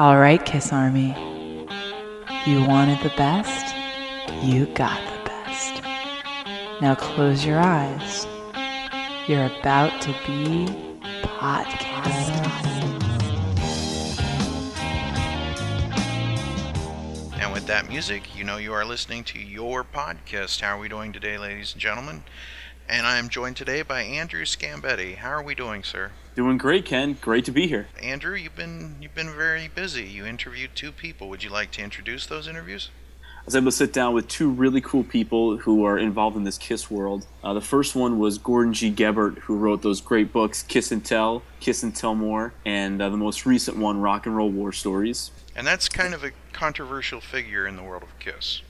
All right, Kiss Army. You wanted the best, you got the best. Now close your eyes. You're about to be podcast. And with that music, you know you are listening to your podcast. How are we doing today, ladies and gentlemen? And I am joined today by Andrew Scambetti. How are we doing, sir? Doing great, Ken. Great to be here. Andrew, you've been you've been very busy. You interviewed two people. Would you like to introduce those interviews? I was able to sit down with two really cool people who are involved in this Kiss world. Uh, the first one was Gordon G. Gebert, who wrote those great books, Kiss and Tell, Kiss and Tell More, and uh, the most recent one, Rock and Roll War Stories. And that's kind of a controversial figure in the world of Kiss.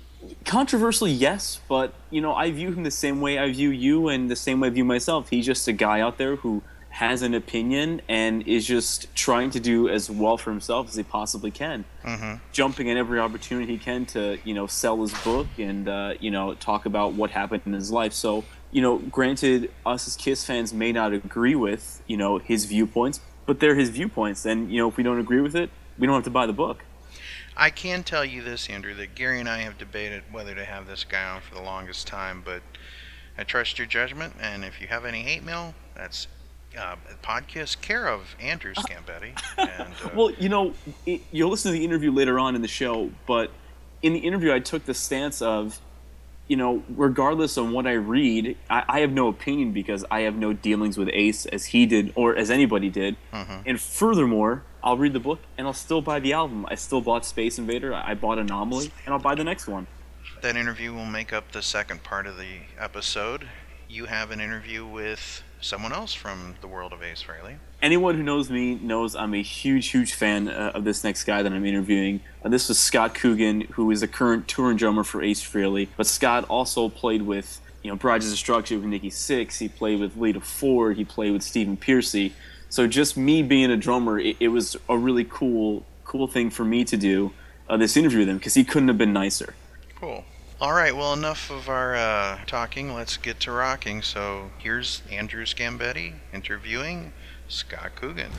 Controversial, yes, but you know, I view him the same way I view you, and the same way I view myself. He's just a guy out there who has an opinion and is just trying to do as well for himself as he possibly can. Mm-hmm. Jumping at every opportunity he can to, you know, sell his book and, uh, you know, talk about what happened in his life. So, you know, granted, us as Kiss fans may not agree with, you know, his viewpoints, but they're his viewpoints. And, you know, if we don't agree with it, we don't have to buy the book. I can tell you this, Andrew, that Gary and I have debated whether to have this guy on for the longest time, but I trust your judgment, and if you have any hate mail, that's uh, podcast care of Andrew Scambetti. And, uh, Well, you know, it, you'll listen to the interview later on in the show, but in the interview, I took the stance of, you know, regardless of what I read, I, I have no opinion because I have no dealings with Ace as he did or as anybody did. Mhm. And furthermore, I'll read the book and I'll still buy the album. I still bought Space Invader, I bought Anomaly, and I'll buy the next one. that interview will make up the second part of the episode. You have an interview with someone else from the world of Ace Frehley. Anyone who knows me knows I'm a huge, huge fan uh, of this next guy that I'm interviewing. Uh, this is Scott Coogan, who is the current touring drummer for Ace Frehley. But Scott also played with, you know, Brides of Destruction with Nikki Sixx. He played with Lita Ford. He played with Stephen Pearcy. So just me being a drummer, it, it was a really cool, cool thing for me to do uh, this interview with him because he couldn't have been nicer. Cool. All right, well, enough of our uh, talking. Let's get to rocking. So here's Andrew Scambetti interviewing Scott Coogan.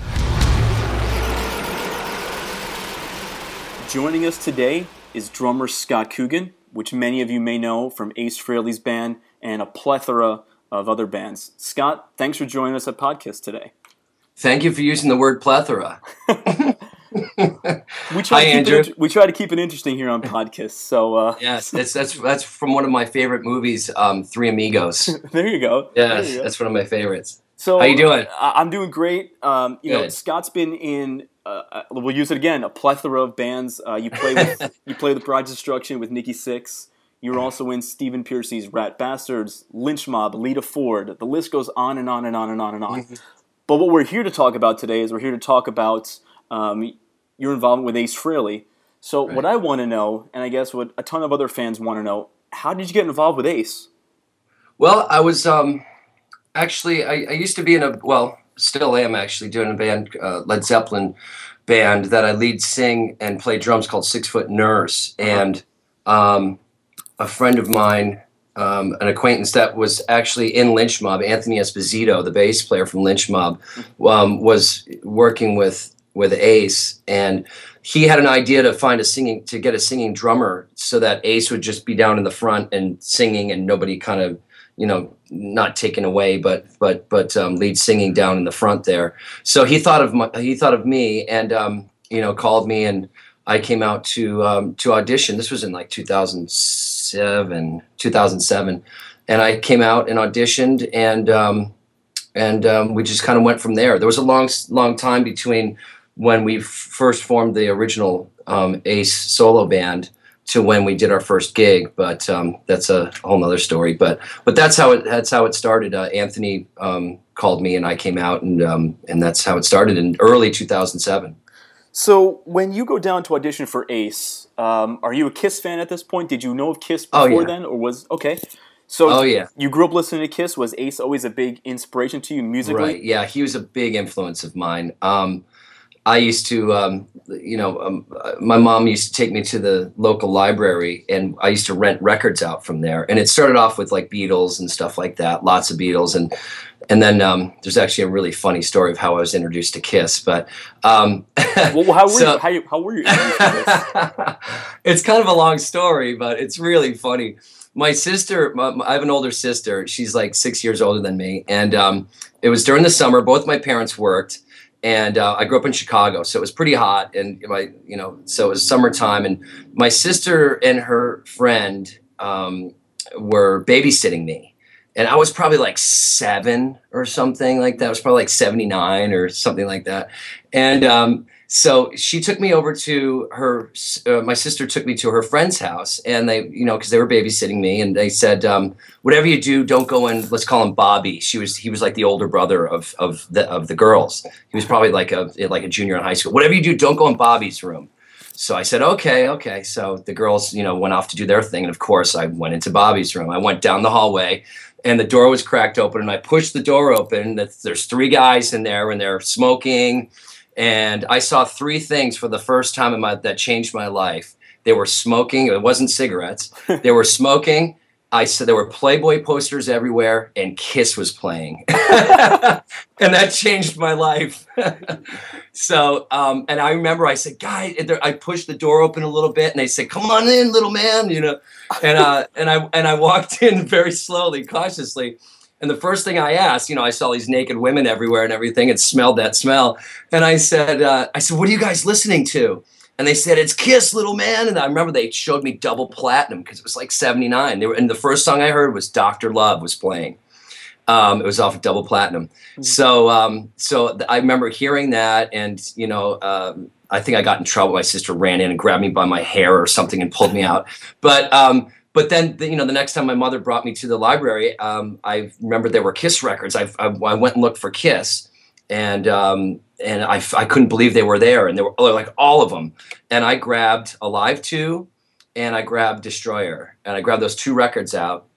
Joining us today is drummer Scott Coogan, which many of you may know from Ace Frehley's band and a plethora of other bands. Scott, thanks for joining us at Podcast today. Thank you for using the word plethora. We try, Hi, to Andrew. It, we try to keep it interesting here on Podcast. So uh, Yes, that's that's that's from one of my favorite movies, um, Three Amigos. there you go. Yes, you go. that's one of my favorites. So How you doing? I- I'm doing great. Um, you know, Scott's been in. Uh, uh, we'll use it again. A plethora of bands. Uh, you play with you play with Brides Destruction with Nikki Sixx. You're also in Stephen Pearcy's Rat Bastards, Lynch Mob, Lita Ford. The list goes on and on and on and on and on. But what we're here to talk about today is we're here to talk about um, your involvement with Ace Frehley. So what I want to know, and I guess what a ton of other fans want to know, how did you get involved with Ace? Well, I was um, actually I, I used to be in a well, still am actually doing a band, uh, Led Zeppelin band that I lead, sing, and play drums called Six Foot Nurse, and um, a friend of mine. Um, an acquaintance that was actually in Lynch Mob, Anthony Esposito, the bass player from Lynch Mob, um, was working with with Ace, and he had an idea to find a singing to get a singing drummer so that Ace would just be down in the front and singing, and nobody kind of you know not taken away, but but but um, lead singing down in the front there. So he thought of my, he thought of me, and um, you know called me, and I came out to um, to audition. This was in like 2007, 2007, and I came out and auditioned, and um, and um, we just kind of went from there. There was a long long time between when we f- first formed the original um, Ace solo band to when we did our first gig, but um, that's a whole nother story. But but that's how it that's how it started. Uh, Anthony um, called me and I came out, and um, and that's how it started in early 2007. So when you go down to audition for Ace, um, are you a Kiss fan at this point? Did you know of Kiss Oh, before yeah. then, or was okay? So Oh, yeah. you grew up listening to Kiss. Was Ace always a big inspiration to you musically? Right. Yeah, he was a big influence of mine. Um, I used to, um, you know, um, my mom used to take me to the local library, and I used to rent records out from there. And it started off with like Beatles and stuff like that, lots of Beatles, and and then um, there's actually a really funny story of how I was introduced to Kiss. But um, well, how were So- you? How, you- how were you? introduced to this? it's kind of a long story, but it's really funny. My sister, my, my- I have an older sister. She's like six years older than me, and um, it was during the summer. Both my parents worked, and uh, I grew up in Chicago, so it was pretty hot. And my, you know, so it was summertime, and my sister and her friend um, were babysitting me, and I was probably like seven or something like that. I was probably like seventy nine or something like that, and um, so she took me over to her uh, my sister took me to her friend's house and they you know because they were babysitting me and they said um, whatever you do don't go in let's call him bobby she was he was like the older brother of of the of the girls he was probably like a like a junior in high school whatever you do don't go in bobby's room so I said, okay, okay. So the girls, you know, went off to do their thing. And of course, I went into Bobby's room. I went down the hallway and the door was cracked open. And I pushed the door open. There's three guys in there and they're smoking. And I saw three things for the first time in my that changed my life. They were smoking. It wasn't cigarettes. they were smoking. I said there were Playboy posters everywhere, and Kiss was playing, and that changed my life. so, um, and I remember I said, "Guy," I pushed the door open a little bit, and they said, "Come on in, little man," you know, and uh, and I and I walked in very slowly, cautiously. And the first thing I asked, you know, I saw these naked women everywhere and everything, and smelled that smell. And I said, uh, I said, "What are you guys listening to?" And they said, "It's Kiss, little man." And I remember they showed me double platinum because it was like '79. They were, and the first song I heard was "Doctor Love" was playing. Um, it was off of double platinum. So, um, so I remember hearing that, and you know, um, I think I got in trouble. My sister ran in and grabbed me by my hair or something and pulled me out. But um, but then the, you know the next time my mother brought me to the library, um, I remember there were Kiss records. I, I, I went and looked for Kiss, and um, and I, I couldn't believe they were there, and they were like all of them. And I grabbed Alive Two, and I grabbed Destroyer, and I grabbed those two records out,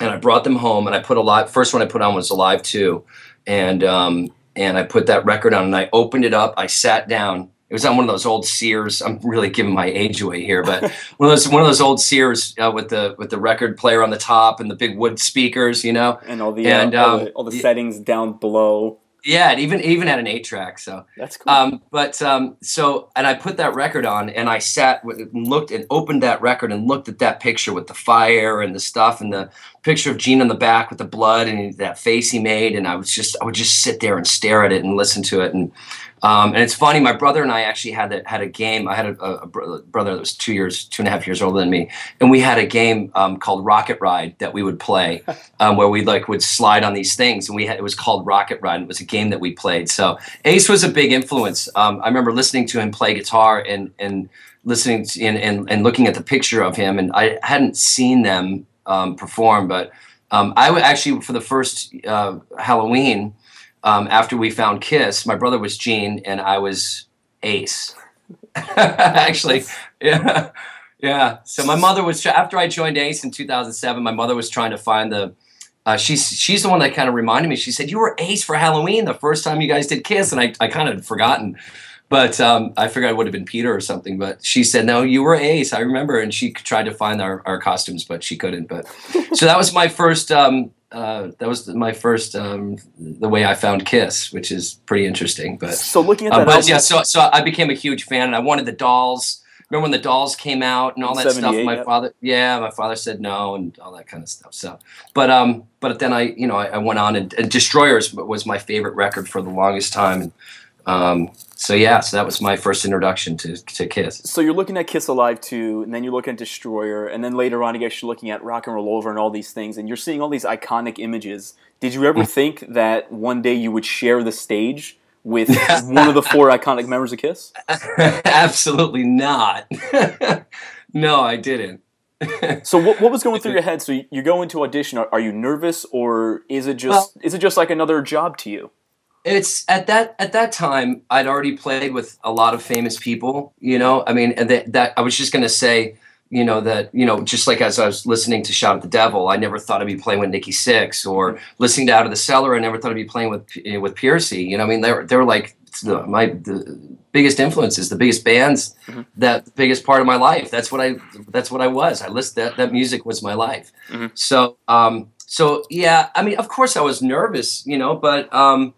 and I brought them home, and I put Alive. First one I put on was Alive Two, and um, and I put that record on, and I opened it up. I sat down. It was on one of those old Sears. I'm really giving my age away here, but one of those one of those old Sears uh, with the with the record player on the top and the big wood speakers, you know. and all the, And, uh, all, um, the all the settings down below. Yeah, it even even had an eight track. So That's cool. um, but um, so, and I put that record on, and I sat with, and looked and opened that record and looked at that picture with the fire and the stuff, and the picture of Gene on the back with the blood and that face he made, and I was just, I would just sit there and stare at it and listen to it, and um, and it's funny, my brother and I actually had a, had a game. I had a, a, bro- brother that was two years, two and a half years older than me, and we had a game um, called Rocket Ride that we would play, um, where we like would slide on these things, and we had it was called Rocket Ride. And it was a game that we played. So Ace was a big influence. Um, I remember listening to him play guitar and and listening to, and, and and looking at the picture of him, and I hadn't seen them um, perform, but um, I would actually for the first uh, Halloween um, after we found Kiss, my brother was Gene and I was Ace. actually, yeah, yeah. So my mother was after I joined Ace in 2007. My mother was trying to find the. Uh, she's she's the one that kind of reminded me. She said, "You were Ace for Halloween the first time you guys did Kiss," and I I kind of forgotten. But um, I figured it would have been Peter or something. But she said, "No, you were Ace. I remember." And she tried to find our, our costumes, but she couldn't. But so that was my first. Um, uh, that was my first. Um, the way I found Kiss, which is pretty interesting. But so looking at uh, that but album, yeah, so so I became a huge fan, and I wanted the dolls. Remember when the dolls came out and all that stuff? My father, yeah, my father said no, and all that kind of stuff. So, but um, but then I, you know, I, I went on and, and Destroyers was my favorite record for the longest time, and um, so yeah, so that was my first introduction to to Kiss. so you're looking at Kiss Alive 2, and then you're looking at Destroyer, and then later on, I guess you're looking at Rock and Roll Over and all these things, and you're seeing all these iconic images. Did you Mm. ever think that one day you would share the stage with one of the four iconic members of Kiss? Absolutely not. no, I didn't. So what, what was going through your head? So you go into audition. Are, are you nervous, or is it just is it just like another job to you? It's at that at that time I'd already played with a lot of famous people. You know, I mean, and that, that I was just gonna say, you know, that you know, just like as I was listening to Shout at the Devil, I never thought I'd be playing with Nikki Sixx, or listening to Out of the Cellar, I never thought I'd be playing with with Pearcy. You know, I mean, they were they were like the, my the biggest influences, the biggest bands, Mhm. that biggest part of my life. That's what I that's what I was. I list that that music was my life. Mhm. So um so yeah, I mean, of course I was nervous, you know, but um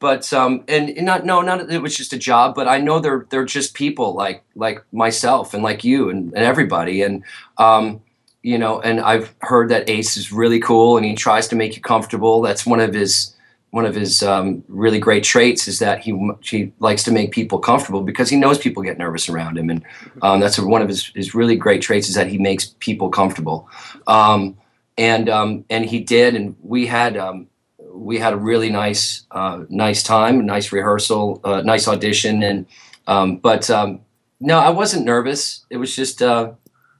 but um and, not no not it was just a job but i know they're they're just people like like myself and like you and, and everybody. And um you know and i've heard that ace is really cool and he tries to make you comfortable. That's one of his one of his um, really great traits is that he he likes to make people comfortable because he knows people get nervous around him. And um, that's one of his, his really great traits is that he makes people comfortable. Um, and um, and he did. And we had um, we had a really nice uh, nice time, nice rehearsal, uh, nice audition, and um, but um, no, I wasn't nervous. It was just uh,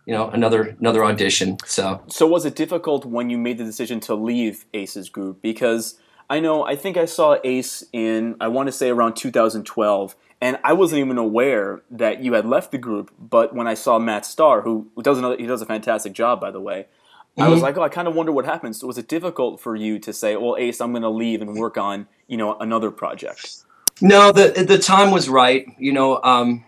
you know another another audition. So So was it difficult when you made the decision to leave Ace's group? Because I know I think I saw Ace in I want to say around 2012, and I wasn't even aware that you had left the group. But when I saw Matt Starr, who does another, he does a fantastic job by the way, I was Mhm. like, oh, I kind of wonder what happens. So was it difficult for you to say, well, Ace, I'm going to leave and work on you know another project? no, the the time was right. You know, um,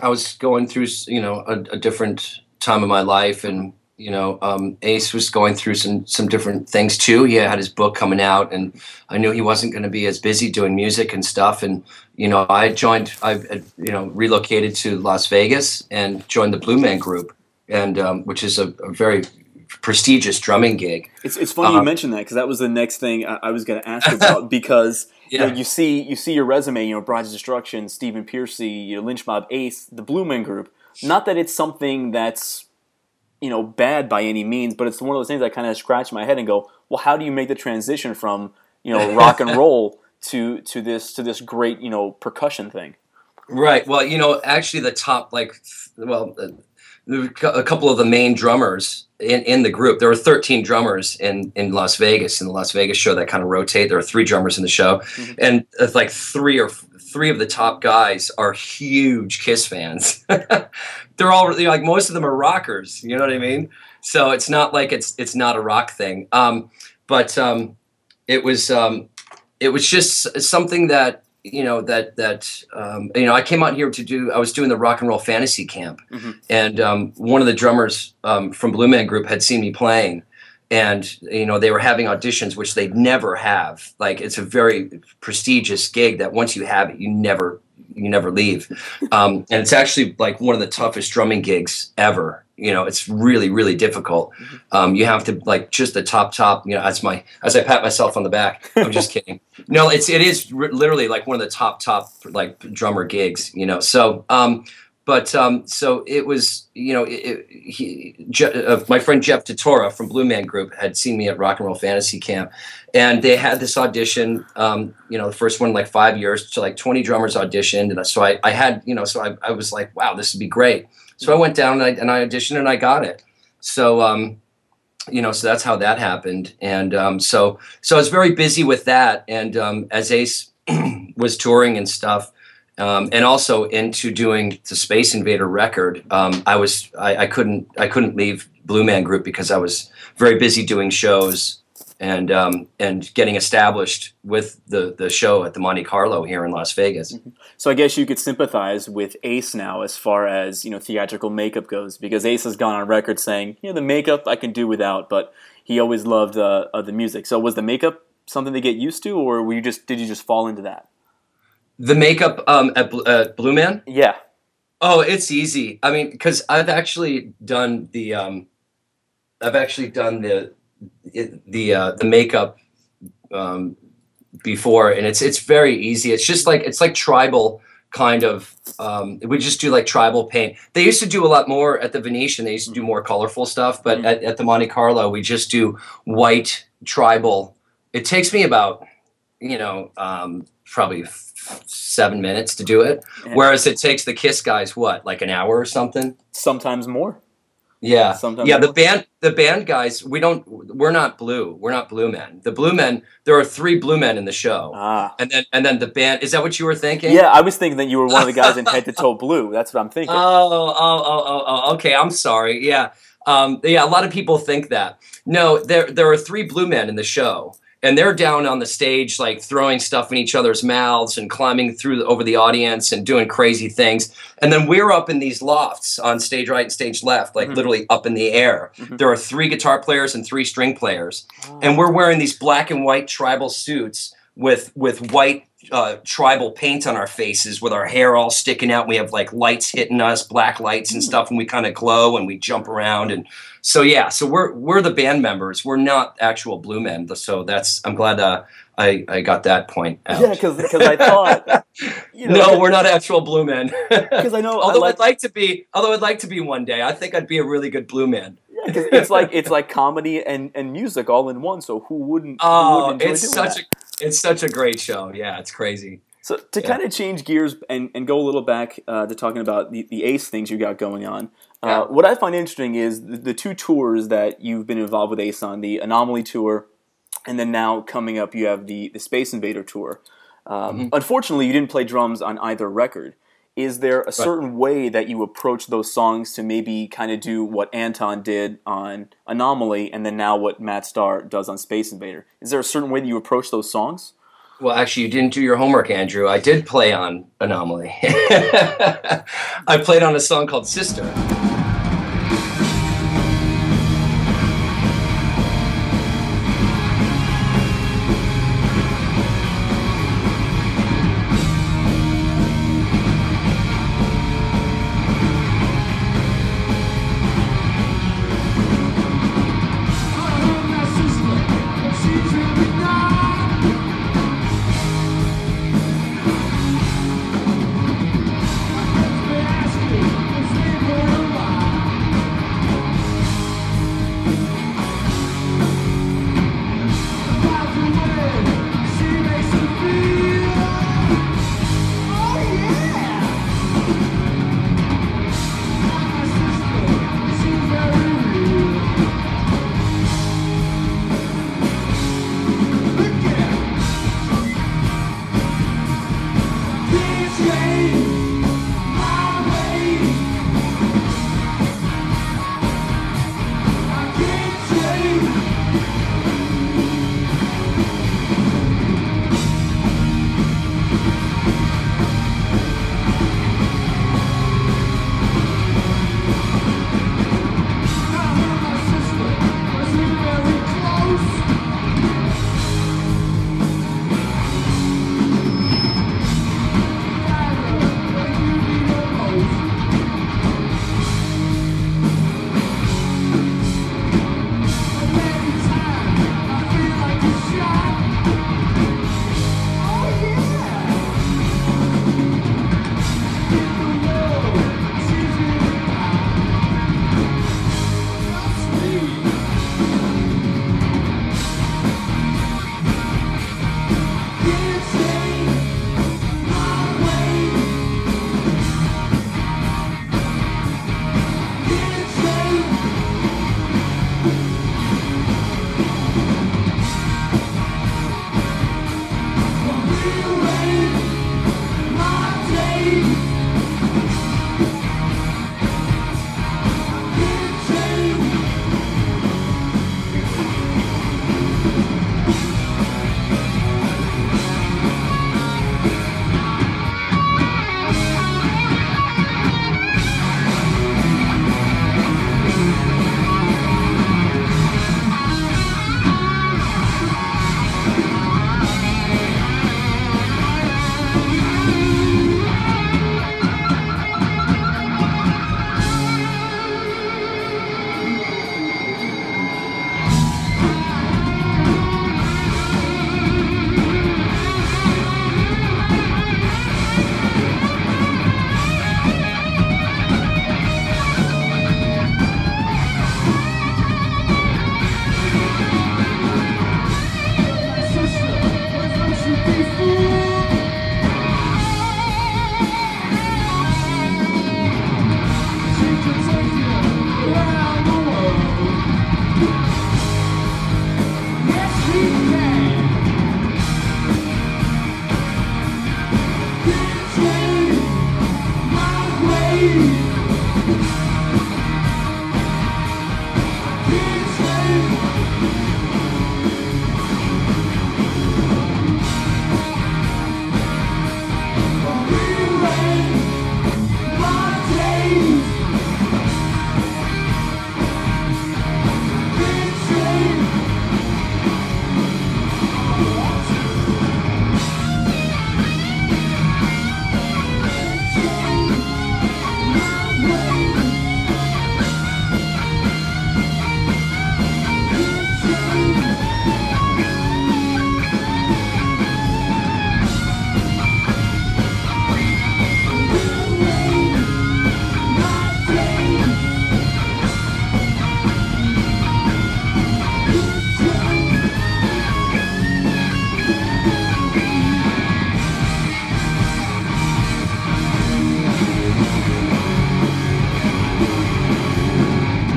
I was going through you know a, a different time of my life, and you know, um, Ace was going through some some different things too. He had his book coming out, and I knew he wasn't going to be as busy doing music and stuff. And you know, I joined, I you know relocated to Las Vegas and joined the Blue Man Group, and um, which is a, a very prestigious drumming gig. It's, it's funny you Uh-huh. mentioned that because that was the next thing I, I was going to ask about because you, know, you see you see your resume, you know, Brides of Destruction, Stephen Pearcy, you know, Lynch Mob, Ace, the Blue Man Group. Not that it's something that's you know bad by any means, but it's one of those things I kind of scratch my head and go, well, how do you make the transition from you know rock and roll to to this to this great you know percussion thing? Right. Well, you know, actually, the top like, well, uh, there were cou- a couple of the main drummers in, in the group. There were 13 drummers in in Las Vegas in the Las Vegas show that kind of rotate. There are three drummers in the show, Mhm. and it's like three or three of the top guys are huge Kiss fans. They're all you know, like most of them are rockers. You know what I mean? So it's not like it's it's not a rock thing. Um, but um, it was um, it was just something that you know that that um, you know I came out here to do I was doing the rock and roll fantasy camp Mhm. and um, one of the drummers um, from Blue Man Group had seen me playing and you know they were having auditions which they never have. Like it's a very prestigious gig that once you have it you never you never leave. Um, and it's actually like one of the toughest drumming gigs ever. You know it's really really difficult. Um, you have to like just the top top you know as my as i pat myself on the back. I'm just kidding. No it's it is r- literally like one of the top top like drummer gigs you know. So um but um so it was you know it, it, he Je- uh, my friend jeff Tatora from blue man group had seen me at rock and roll fantasy camp. And they had this audition um you know the first one like five years so like 20 drummers auditioned. And so i i had you know so i, I was like wow this would be great. So i went down and i, and I auditioned and i got it. So um you know so that's how that happened. And um, so so i was very busy with that. And um, as ace was touring and stuff um, and also into doing the space invader record um, i was I, I couldn't i couldn't leave blue man group because i was very busy doing shows and um, and getting established with the the show at the monte carlo here in las vegas So I guess you could sympathize with Ace now as far as you know theatrical makeup goes, because Ace has gone on record saying, you know, the makeup I can do without, but he always loved uh, uh, the music. So was the makeup something to get used to, or were you just did you just fall into that? The makeup um, at, at blue man Yeah. Oh, it's easy. I mean, because I've actually done the, um, I've actually done the, the uh, the makeup um, before, and it's it's very easy. It's just like it's like tribal kind of. Um, we just do like tribal paint. They used to do a lot more at the Venetian. They used to do more colorful stuff, but Mhm. at, at the Monte Carlo, we just do white tribal. It takes me about, you know, um, probably f- seven minutes to do it. Yeah. Whereas it takes the Kiss guys what, like an hour or something? Sometimes more. Yeah. Sometimes Yeah, the band the band guys, we don't we're not blue. We're not blue men. The blue men, there are three blue men in the show. Ah. And then and then the band is that what you were thinking? Yeah, I was thinking that you were one of the guys in head to toe blue. That's what I'm thinking. Oh, oh, oh, oh, oh, okay. I'm sorry. Yeah. Um, yeah, a lot of people think that. No, there there are three blue men in the show. And they're down on the stage like throwing stuff in each other's mouths and climbing through the, over the audience and doing crazy things and then we're up in these lofts on stage right and stage left like Mhm. literally up in the air Mhm. there are three guitar players and three string players and we're wearing these black and white tribal suits with with white uh, tribal paint on our faces with our hair all sticking out we have like lights hitting us black lights and Hmm. stuff and we kind of glow and we jump around and so yeah so we're we're the band members we're not actual blue men so that's i'm glad uh, i i got that point out Yeah, because I thought, you know, no we're not actual blue men because I know, I although like, i'd like to be although i'd like to be one day i think i'd be a really good blue man yeah, 'cause it's like it's like comedy and, and music all in one. So who wouldn't? who oh wouldn't enjoy it's such that? a it's such a great show yeah it's crazy So to Yeah. kind of change gears and, and go a little back uh, to talking about the, the Ace things you got going on, uh, what I find interesting is the, the two tours that you've been involved with Ace on, the Anomaly tour, and then now coming up you have the, the Space Invader tour. Um, Mm-hmm. Unfortunately, you didn't play drums on either record. Is there a certain way that you approach those songs to maybe kind of do what Anton did on Anomaly and then now what Matt Starr does on Space Invader? Is there a certain way that you approach those songs? Well, actually, you didn't do your homework, Andrew. I did play on Anomaly. I played on a song called Sister.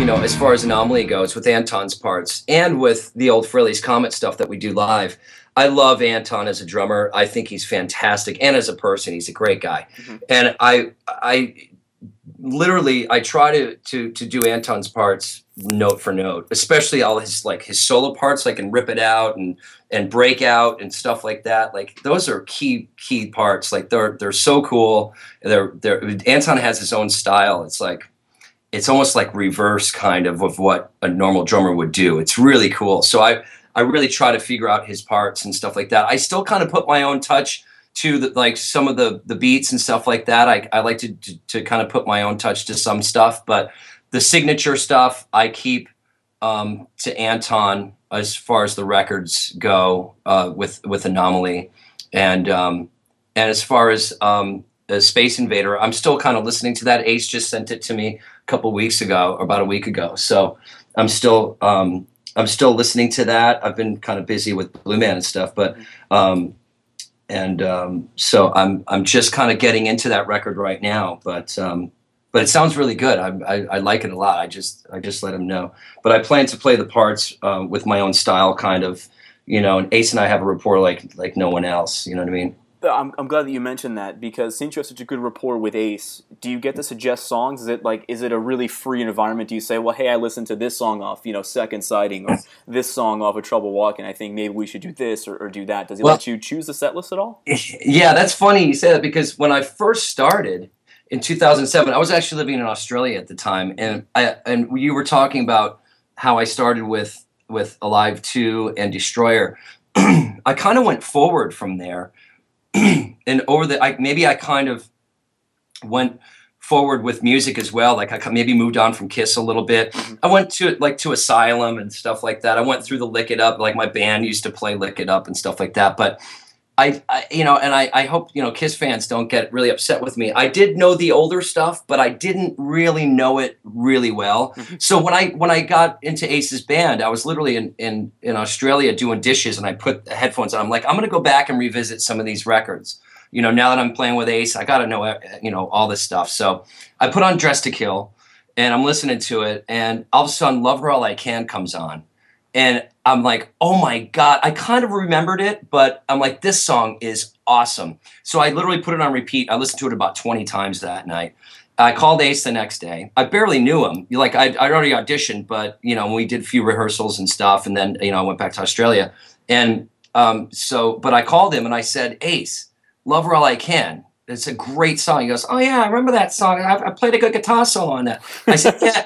You know, as far as Anomaly goes, with Anton's parts and with the old Frehley's Comet stuff that we do live, I love Anton as a drummer. I think he's fantastic, and as a person, he's a great guy. Mm-hmm. And I, I literally, I try to to to do Anton's parts note for note, especially all his like his solo parts, like and rip it out and and break out and stuff like that. Like those are key key parts. Like they're they're so cool. They're they're Anton has his own style. It's like it's almost like reverse kind of of what a normal drummer would do. It's really cool. So I I really try to figure out his parts and stuff like that. I still kind of put my own touch to the, like some of the the beats and stuff like that. I, I like to, to, to kind of put my own touch to some stuff, but the signature stuff I keep um, to Anton as far as the records go uh, with with Anomaly, and um, and as far as um, Space Invader, I'm still kind of listening to that. Ace just sent it to me couple weeks ago, or about a week ago. So I'm still um, I'm still listening to that. I've been kind of busy with Blue Man and stuff, but um, and um, so I'm I'm just kind of getting into that record right now. But um, but it sounds really good. I, I, I like it a lot. I just I just let him know. But I plan to play the parts uh, with my own style, kind of. You know, and Ace and I have a rapport like like no one else. You know what I mean? I'm, I'm glad that you mentioned that because since you have such a good rapport with Ace, do you get to suggest songs? Is it like is it a really free environment? Do you say, well, hey, I listened to this song off, you know, Second Sighting, or this song off of Trouble Walking. I think maybe we should do this or, or do that. Does he well, let you choose the set list at all? Yeah, that's funny you say that because when I first started in 2007, I was actually living in Australia at the time, and I and you were talking about how I started with with Alive Two and Destroyer. I kind of went forward from there and over the I, maybe I kind of went forward with music as well. Like I maybe moved on from Kiss a little bit. Mm-hmm. I went to like to Asylum and stuff like that. I went through the Lick It Up. Like my band used to play Lick It Up and stuff like that. But I, I, you know, and I, I hope you know Kiss fans don't get really upset with me. I did know the older stuff, but I didn't really know it really well. Mm-hmm. So when I when I got into Ace's band, I was literally in in in Australia doing dishes, and I put the headphones on. I'm like, I'm gonna go back and revisit some of these records. You know, now that I'm playing with Ace, I gotta know you know all this stuff. So I put on Dress to Kill, and I'm listening to it, and all of a sudden, Love Her All I Can comes on and I'm like, oh my God, I kind of remembered it, but I'm like, this song is awesome. So I literally put it on repeat. I listened to it about 20 times that night. I called Ace the next day. I barely knew him. Like I'd, I'd already auditioned, but you know, we did a few rehearsals and stuff, and then you know, I went back to Australia. And um, so, but I called him and I said, Ace, "Love Her All I Can." It's a great song. He goes, "Oh yeah, I remember that song. I, I played a good guitar solo on that." I said, "Yeah."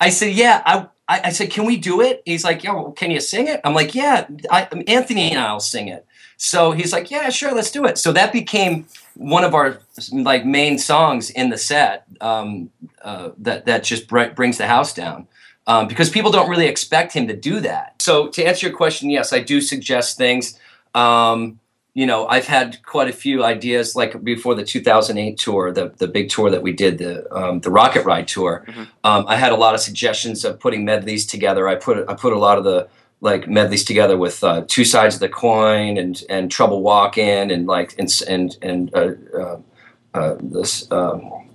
I said, "Yeah, I I, I, said, "Can we do it?" He's like, "Yo, well, can you sing it?" I'm like, "Yeah, I, Anthony and I'll sing it." So he's like, "Yeah, sure, let's do it." So that became one of our like main songs in the set um, uh, that that just br- brings the house down um, because people don't really expect him to do that. So to answer your question, yes, I do suggest things. Um, you know, I've had quite a few ideas, like before the 2008 tour, the the big tour that we did, the um, the Rocket Ride tour. Mm-hmm. Um, I had a lot of suggestions of putting medleys together. I put I put a lot of the like medleys together with uh, two sides of the coin and and Trouble Walking and like and and and uh, uh, uh this. Um,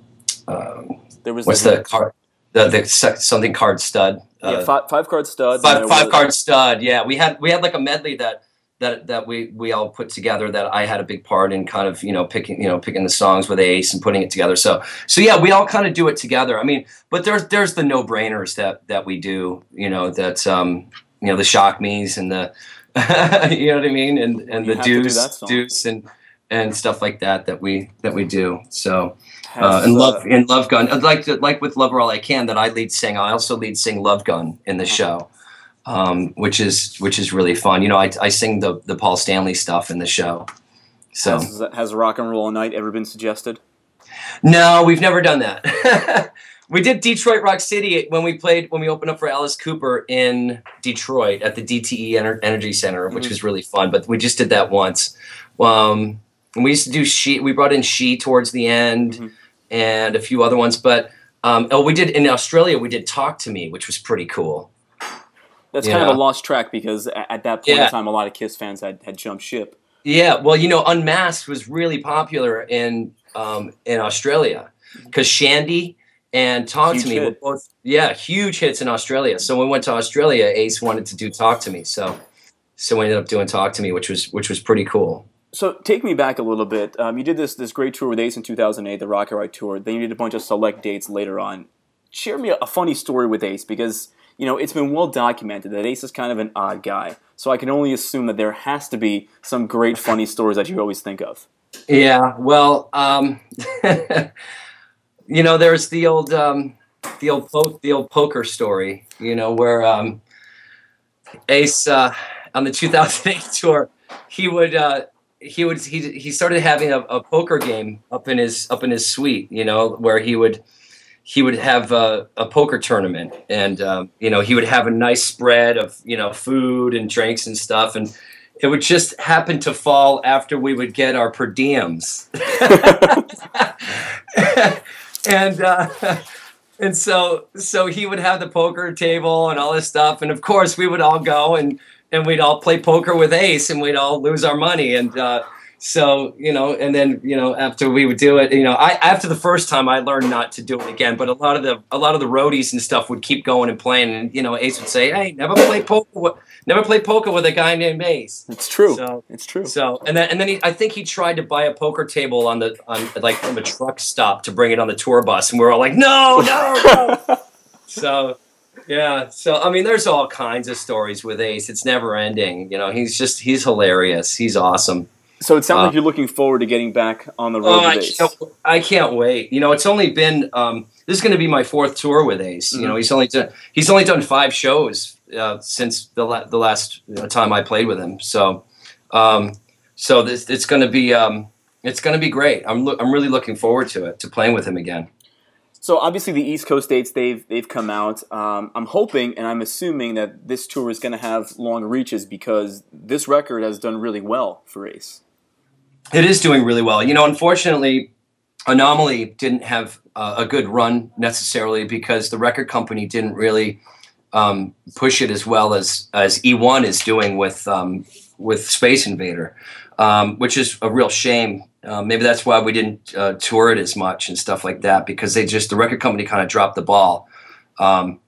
um, there was what's the, the card? The, the something card stud. yeah, uh, five, five card stud. Five, five card stud. Yeah, we had we had like a medley that that that we we all put together that I had a big part in kind of you know picking you know picking the songs with Ace and putting it together. So so yeah, we all kind of do it together. I mean, but there's there's the no brainers that that we do. You know that um you know the shock me's and the you know what I mean and and you the deuce deuce and and stuff like that that we that we do. So. Uh, and love in Love Gun, like like with Love All I Can that I lead sing. I also lead sing Love Gun in the show um, which is which is really fun. You know, I, I sing the the Paul Stanley stuff in the show. So has, has rock and roll night ever been suggested? No, we've never done that. we did Detroit Rock City when we played when we opened up for Alice Cooper in Detroit at the DTE Ener- Energy Center, which mm-hmm. was really fun. But we just did that once. Um, we used to do she. We brought in she towards the end, mm-hmm. and a few other ones. But um, oh, we did in Australia. We did Talk to Me, which was pretty cool. That's kind of a lost track because at that point yeah. in time, a lot of Kiss fans had, had jumped ship. Yeah, well, you know, Unmasked was really popular in um, in Australia because Shandi and Talk Huge to Me were both yeah huge hits in Australia. So when we went to Australia, Ace wanted to do Talk to Me, so so we ended up doing Talk to Me, which was which was pretty cool. So take me back a little bit. Um, you did this this great tour with Ace in 2008, the Rocket Ride tour. Then you did a bunch of select dates later on. Share me a, a funny story with Ace because you know it's been well documented that Ace is kind of an odd guy. So I can only assume that there has to be some great funny stories that you always think of. Yeah, well, um, you know, there's the old um, the old po- the old poker story. You know, where um, Ace uh, on the 2008 tour, he would uh, he would he he started having a, a poker game up in his up in his suite. You know, where he would he would have a, a poker tournament, and um, you know, he would have a nice spread of you know food and drinks and stuff, and it would just happen to fall after we would get our per diems. and uh, and so so he would have the poker table and all this stuff, and of course we would all go and and we'd all play poker with Ace, and we'd all lose our money, and uh, so you know, and then you know after we would do it, you know, I after the first time I learned not to do it again, but a lot of the a lot of the roadies and stuff would keep going and playing, and you know, Ace would say, "Hey, never play poker, with, never play poker with a guy named Ace." It's true. So- it's true. So and then and then he, I think he tried to buy a poker table on the on like from a truck stop to bring it on the tour bus, and we are all like, no, no, no. so yeah, so I mean, there's all kinds of stories with Ace. It's never ending. You know, he's just he's hilarious. He's awesome. So it sounds Uh, like you're looking forward to getting back on the road Oh, with I Ace. can't, I can't wait. You know, it's only been um, this is going to be my fourth tour with Ace. You know, he's only done he's only done five shows uh, since the la- the last you know, time I played with him. So, um, so this it's going to be um, it's going to be great. I'm loo- I'm really looking forward to it to playing with him again. So obviously the East Coast dates they've they've come out. Um, I'm hoping and I'm assuming that this tour is going to have long reaches because this record has done really well for Ace. It is doing really well. You know, unfortunately, Anomaly didn't have uh, a good run necessarily because the record company didn't really um, push it as well as as E1 is doing with um, with Space Invader, um, which is a real shame. Uh, maybe that's why we didn't uh, tour it as much and stuff like that because they just the record company kind of dropped the ball. Um,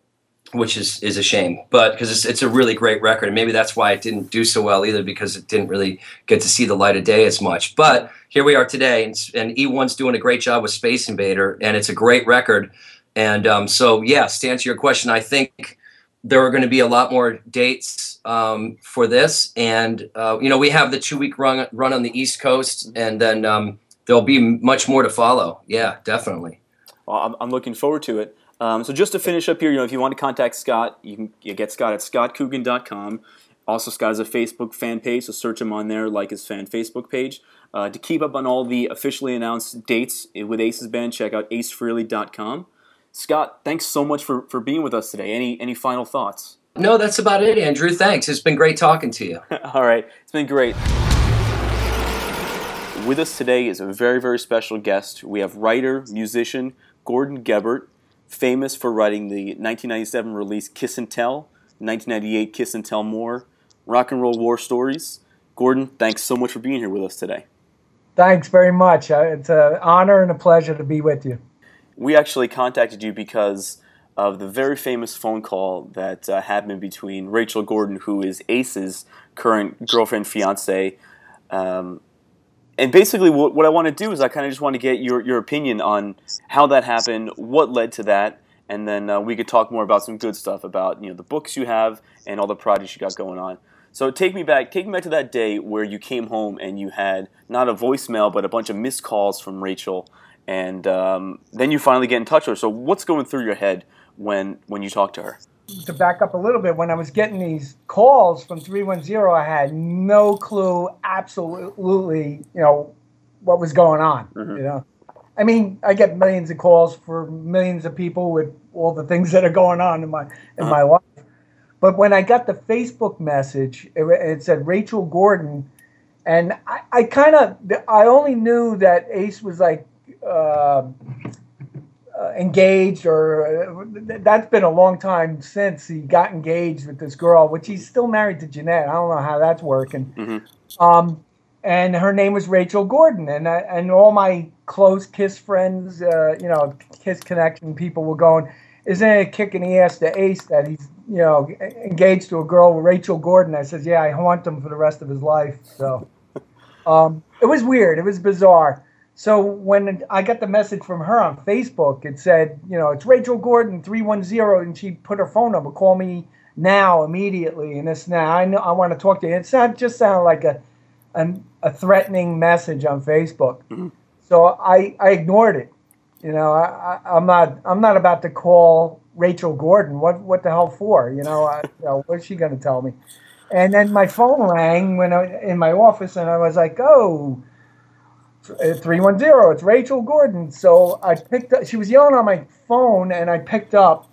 which is is a shame. But because it's, it's a really great record, and maybe that's why it didn't do so well either because it didn't really get to see the light of day as much. But here we are today, and, and E1's doing a great job with Space Invader, and it's a great record. And um, so, yes, to answer your question, I think there are going to be a lot more dates um, for this, and uh, you know, we have the two week run run on the East Coast, and then um, there'll be much more to follow. Yeah, definitely. Well, I'm, I'm looking forward to it. Um, so just to finish up here, you know, if you want to contact Scott, you can you get Scott at scottcoogan.com. Also, Scott has a Facebook fan page, so search him on there, like his fan Facebook page. Uh, to keep up on all the officially announced dates with Ace's band, check out acefrehley.com. Scott, thanks so much for, for being with us today. Any any final thoughts? No, that's about it, Andrew. Thanks. It's been great talking to you. All right, it's been great. With us today is a very, very special guest. We have writer, musician Gordon Gebert, famous for writing the 1997 release Kiss and Tell, 1998 Kiss and Tell More, Rock and Roll War Stories. Gordon, thanks so much for being here with us today. Thanks very much. Uh, It's an honor and a pleasure to be with you. We actually contacted you because of the very famous phone call that uh, happened between Rachel Gordon, who is Ace's current girlfriend, fiance. Um, and basically, what, what I want to do is I kind of just want to get your, your opinion on how that happened, what led to that, and then uh, we could talk more about some good stuff about you know the books you have and all the projects you got going on. So take me back, take me back to that day where you came home and you had not a voicemail but a bunch of missed calls from Rachel, and um, then you finally get in touch with her. So what's going through your head when when you talk to her? To back up a little bit, when I was getting these calls from 310, I had no clue, absolutely, you know, what was going on. You know, I mean, I get millions of calls for millions of people with all the things that are going on in my in my life. But when I got the Facebook message, it, it said Rachel Gordon, and I, I kind of, I only knew that Ace was like. Uh, uh, engaged or uh, th- that's been a long time since he got engaged with this girl which he's still married to Jeanette I don't know how that's working Mhm. um, and her name was Rachel Gordon and I, and all my close Kiss friends, uh, you know, Kiss connection people were going, isn't it kicking the ass to Ace that he's, you know, engaged to a girl, Rachel Gordon? I says, yeah, I haunt him for the rest of his life. So um, it was weird. It was bizarre. So when I got the message from her on Facebook, it said, you know, it's Rachel Gordon, 310, and she put her phone number, call me now, immediately, and this now. I know I want to talk to you. It sound, just sounded like a, a, a threatening message on Facebook. Mm-hmm. So I, I ignored it. You know, I, I, am not I'm not about to call Rachel Gordon. What what the hell for? You know, I, you know what's she going to tell me? And then my phone rang when I in my office, and I was like, oh. 310 it's rachel gordon so i picked up she was yelling on my phone and i picked up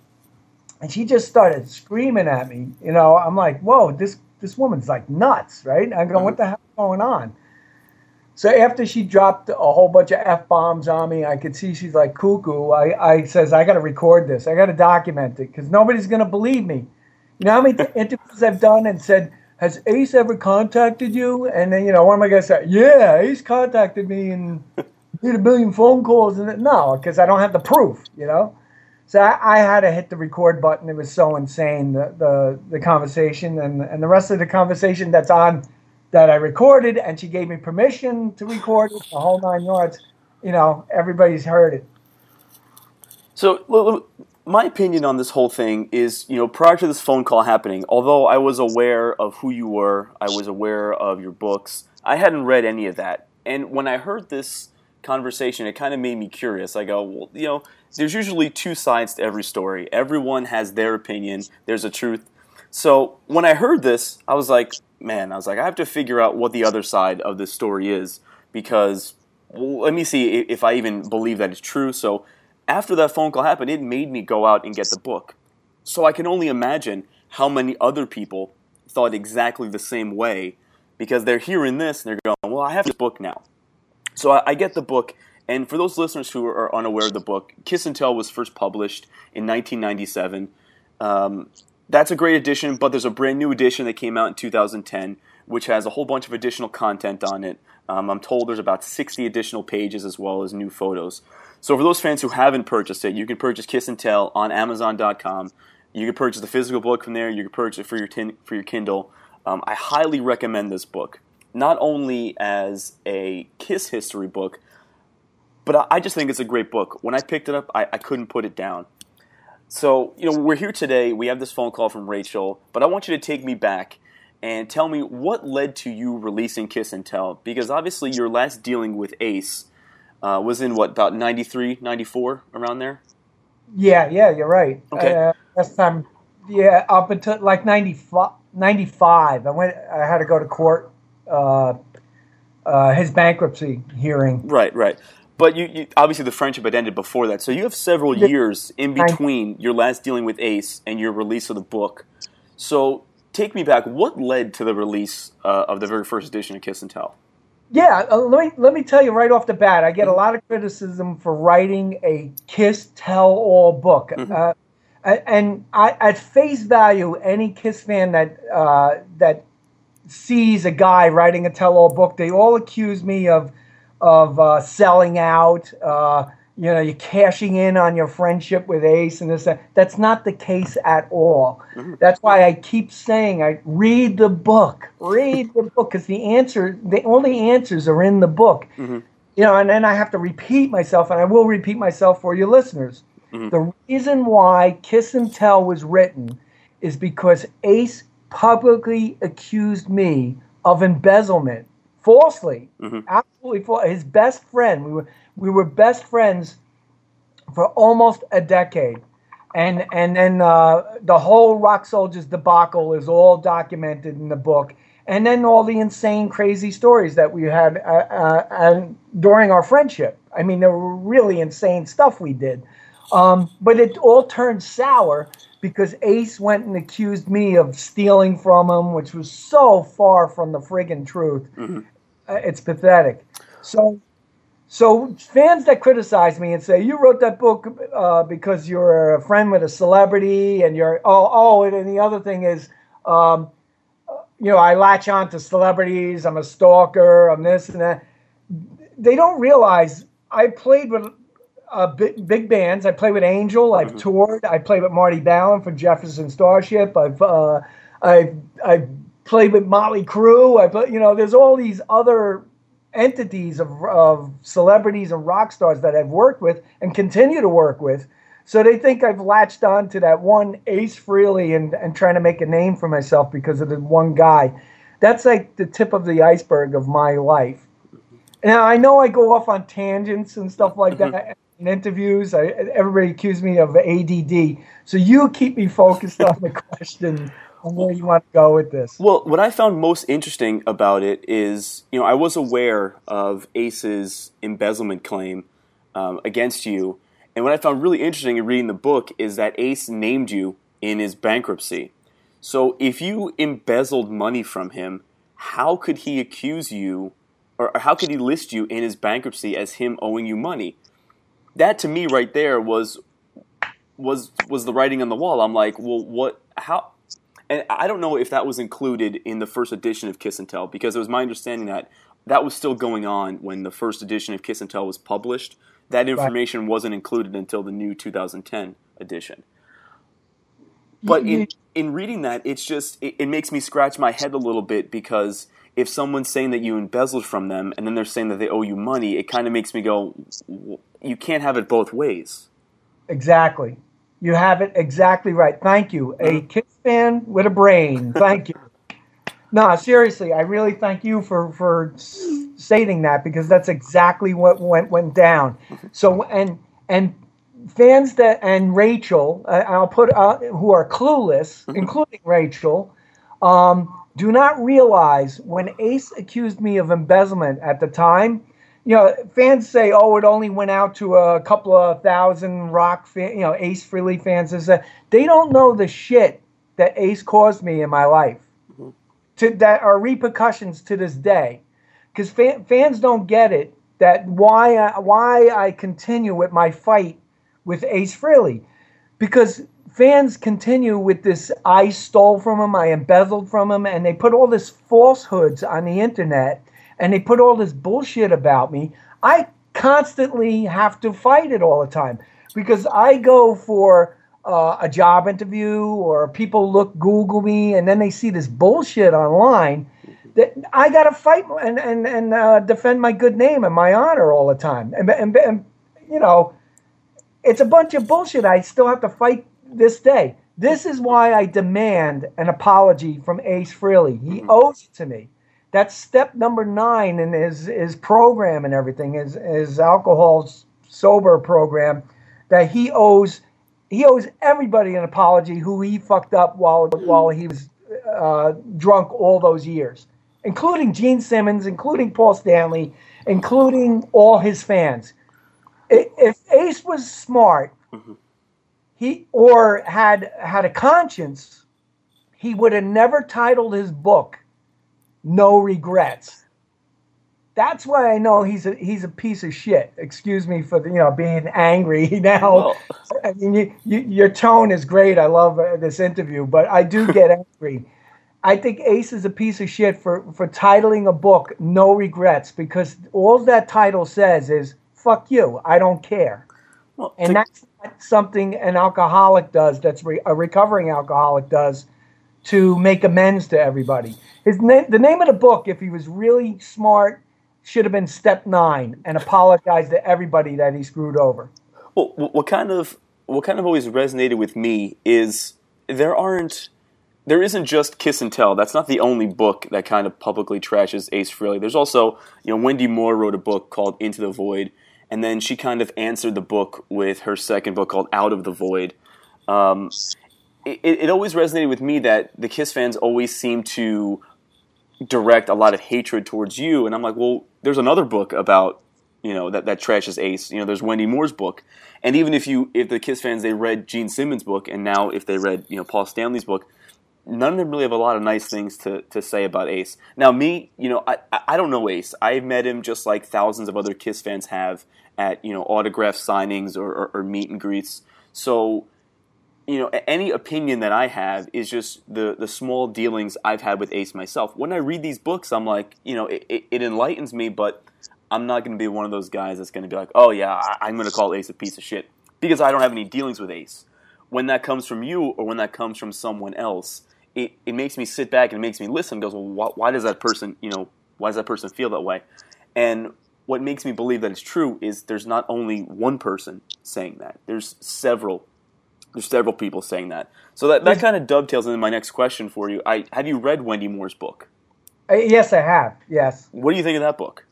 and she just started screaming at me you know i'm like whoa this this woman's like nuts right I'm going, what mm-hmm. the hell's going on so after she dropped a whole bunch of f bombs on me, I could see she's like cuckoo. I, I says I got to record this. I got to document it because nobody's gonna believe me. You know how many interviews I've done and said, "Has Ace ever contacted you?" And then you know, what am I gonna say? Yeah, Ace contacted me and did a billion phone calls. And no, because I don't have the proof. You know. So I, I, had to hit the record button. It was so insane the the, the conversation and and the rest of the conversation that's on that I recorded, and she gave me permission to record it, the whole nine yards. You know, everybody's heard it. So, my opinion on this whole thing is, you know, prior to this phone call happening, although I was aware of who you were, I was aware of your books, I hadn't read any of that. And when I heard this conversation, it kind of made me curious. I go, well, you know, there's usually two sides to every story. Everyone has their opinion, there's a truth. So when I heard this, I was like, man, I was like, I have to figure out what the other side of this story is because well, let me see if I even believe that it's true. So after that phone call happened, it made me go out and get the book. So I can only imagine how many other people thought exactly the same way because they're hearing this and they're going, well, I have this book now. So I, I get the book. And for those listeners who are unaware of the book, Kiss and Tell was first published in 1997. Um, that's a great edition, but there's a brand new edition that came out in 2010, which has a whole bunch of additional content on it. Um, I'm told there's about 60 additional pages as well as new photos. So for those fans who haven't purchased it, you can purchase Kiss and Tell on Amazon.com. You can purchase the physical book from there. You can purchase it for your tin- for your Kindle. Um, I highly recommend this book, not only as a Kiss history book, but I, I just think it's a great book. When I picked it up, I, I couldn't put it down. So, you know, we're here today. We have this phone call from Rachel, but I want you to take me back and tell me what led to you releasing Kiss and Tell. Because obviously, your last dealing with Ace uh, was in what, about 93, 94, around there? Yeah, yeah, you're right. Okay. Uh, last time, yeah, up until like 95, 95 I went, I had to go to court, uh, uh, his bankruptcy hearing. Right, right. But you, you, obviously the friendship had ended before that, so you have several years in between your last dealing with Ace and your release of the book. So take me back. What led to the release uh, of the very first edition of Kiss and Tell? Yeah, uh, let me let me tell you right off the bat. I get a lot of criticism for writing a Kiss Tell All book. Mm-hmm. Uh, and I, at face value, any Kiss fan that uh, that sees a guy writing a tell-all book, they all accuse me of of uh, selling out. You know, you're cashing in on your friendship with Ace and this. That. That's not the case at all. Mm-hmm. That's why I keep saying, I read the book, read the book, because the answer, the only answers are in the book. Mm-hmm. You know, and then I have to repeat myself, and I will repeat myself for your listeners. Mm-hmm. The reason why Kiss and Tell was written is because Ace publicly accused me of embezzlement falsely, mm-hmm. absolutely false. His best friend. We were we were best friends for almost a decade, and and then uh, the whole Rock Soldiers debacle is all documented in the book, and then all the insane, crazy stories that we had uh, uh, and during our friendship. I mean, there were really insane stuff we did, um, but it all turned sour because Ace went and accused me of stealing from him, which was so far from the friggin' truth. Mm-hmm. Uh, it's pathetic. So, so fans that criticize me and say you wrote that book uh, because you're a friend with a celebrity and you're oh oh and the other thing is, um, you know, I latch on to celebrities. I'm a stalker. I'm this and that. They don't realize I played with uh, big, big bands. I played with Angel. I've Mhm. toured. I played with Marty Balin for Jefferson Starship. I've uh, I've I've played with Motley Crue. I play, you know, there's all these other entities of, of celebrities and rock stars that I've worked with and continue to work with. So they think I've latched on to that one Ace Frehley and, and trying to make a name for myself because of the one guy. That's like the tip of the iceberg of my life. Now I know I go off on tangents and stuff like that mm-hmm. in interviews. I, everybody accused me of ADD. So you keep me focused on the question on where you want to go with this. Well, what I found most interesting about it is, you know, I was aware of Ace's embezzlement claim um, against you, and what I found really interesting in reading the book is that Ace named you in his bankruptcy. So if you embezzled money from him, how could he accuse you, or how could he list you in his bankruptcy as him owing you money? That to me, right there, was was was the writing on the wall. I'm like, well, what? How? And I don't know if that was included in the first edition of Kiss and Tell because it was my understanding that that was still going on when the first edition of Kiss and Tell was published. That information wasn't included until the new 2010 edition. Mm-hmm. But in, in reading that, it's just it, it makes me scratch my head a little bit because if someone's saying that you embezzled from them and then they're saying that they owe you money, it kind of makes me go, "W- you can't have it both ways. Exactly. You have it exactly right. Thank you. A Kiss fan with a brain. Thank you. No, seriously, I really thank you for for stating that because that's exactly what went went down. So and and fans that and Rachel, uh, I'll put uh, who are clueless, including Rachel, um, do not realize when Ace accused me of embezzlement at the time. You know, fans say, "Oh, it only went out to a couple of thousand rock, fan, you know, Ace Frehley fans." That they don't know the shit that Ace caused me in my life, mm-hmm. to that are repercussions to this day, because fan, fans don't get it. That why I, why I continue with my fight with Ace Frehley, because fans continue with this I stole from him, I embezzled from him, and they put all this falsehoods on the internet and they put all this bullshit about me. I constantly have to fight it all the time because I go for uh, a job interview or people look Google me and then they see this bullshit online. That I got to fight and and and uh, defend my good name and my honor all the time. And, and, and you know, it's a bunch of bullshit. I still have to fight this day. This is why I demand an apology from Ace Frehley. He owes it to me. That's step number nine in his, his program and everything, his, his alcohol sober program, that he owes he owes everybody an apology who he fucked up while while he was uh, drunk all those years, including Gene Simmons, including Paul Stanley, including all his fans. If Ace was smart, he or had had a conscience, he would have never titled his book "No Regrets." That's why I know he's a he's a piece of shit. Excuse me for the, you know being angry now. I mean, you, you, your tone is great. I love uh, this interview, but I do get angry. I think Ace is a piece of shit for, for titling a book "No Regrets" because all that title says is "fuck you, I don't care," well, and to- that's not something an alcoholic does. That's re- a recovering alcoholic does to make amends to everybody. His name, the name of the book, if he was really smart, should have been Step Nine and apologize to everybody that he screwed over. Well, what kind of what kind of always resonated with me is there aren't there isn't just Kiss and Tell. That's not the only book that kind of publicly trashes Ace Frehley. There's also you know Wendy Moore wrote a book called Into the Void, and then she kind of answered the book with her second book called Out of the Void. Um, it, it always resonated with me that the Kiss fans always seem to direct a lot of hatred towards you, and I'm like, well, there's another book about you know that that trashes Ace. You know, there's Wendy Moore's book, and even if you if the Kiss fans they read Gene Simmons' book, and now if they read you know Paul Stanley's book, none of them really have a lot of nice things to, to say about Ace. Now, me, you know, I, I don't know Ace. I've met him just like thousands of other Kiss fans have at you know autograph signings or, or, or meet and greets. So, you know, any opinion that I have is just the the small dealings I've had with Ace myself. When I read these books, I'm like, you know, it, it, it enlightens me, but I'm not going to be one of those guys that's going to be like, oh yeah, I, am going to call Ace a piece of shit because I don't have any dealings with Ace. When that comes from you or when that comes from someone else, it, it makes me sit back and it makes me listen. Goes, well, why, why does that person, you know, why does that person feel that way? And what makes me believe that it's true is there's not only one person saying that. There's several. There's several people saying that. So that, that kind of dovetails into my next question for you. I have you read Wendy Moore's book? Uh, yes, I have. Yes. What do you think of that book?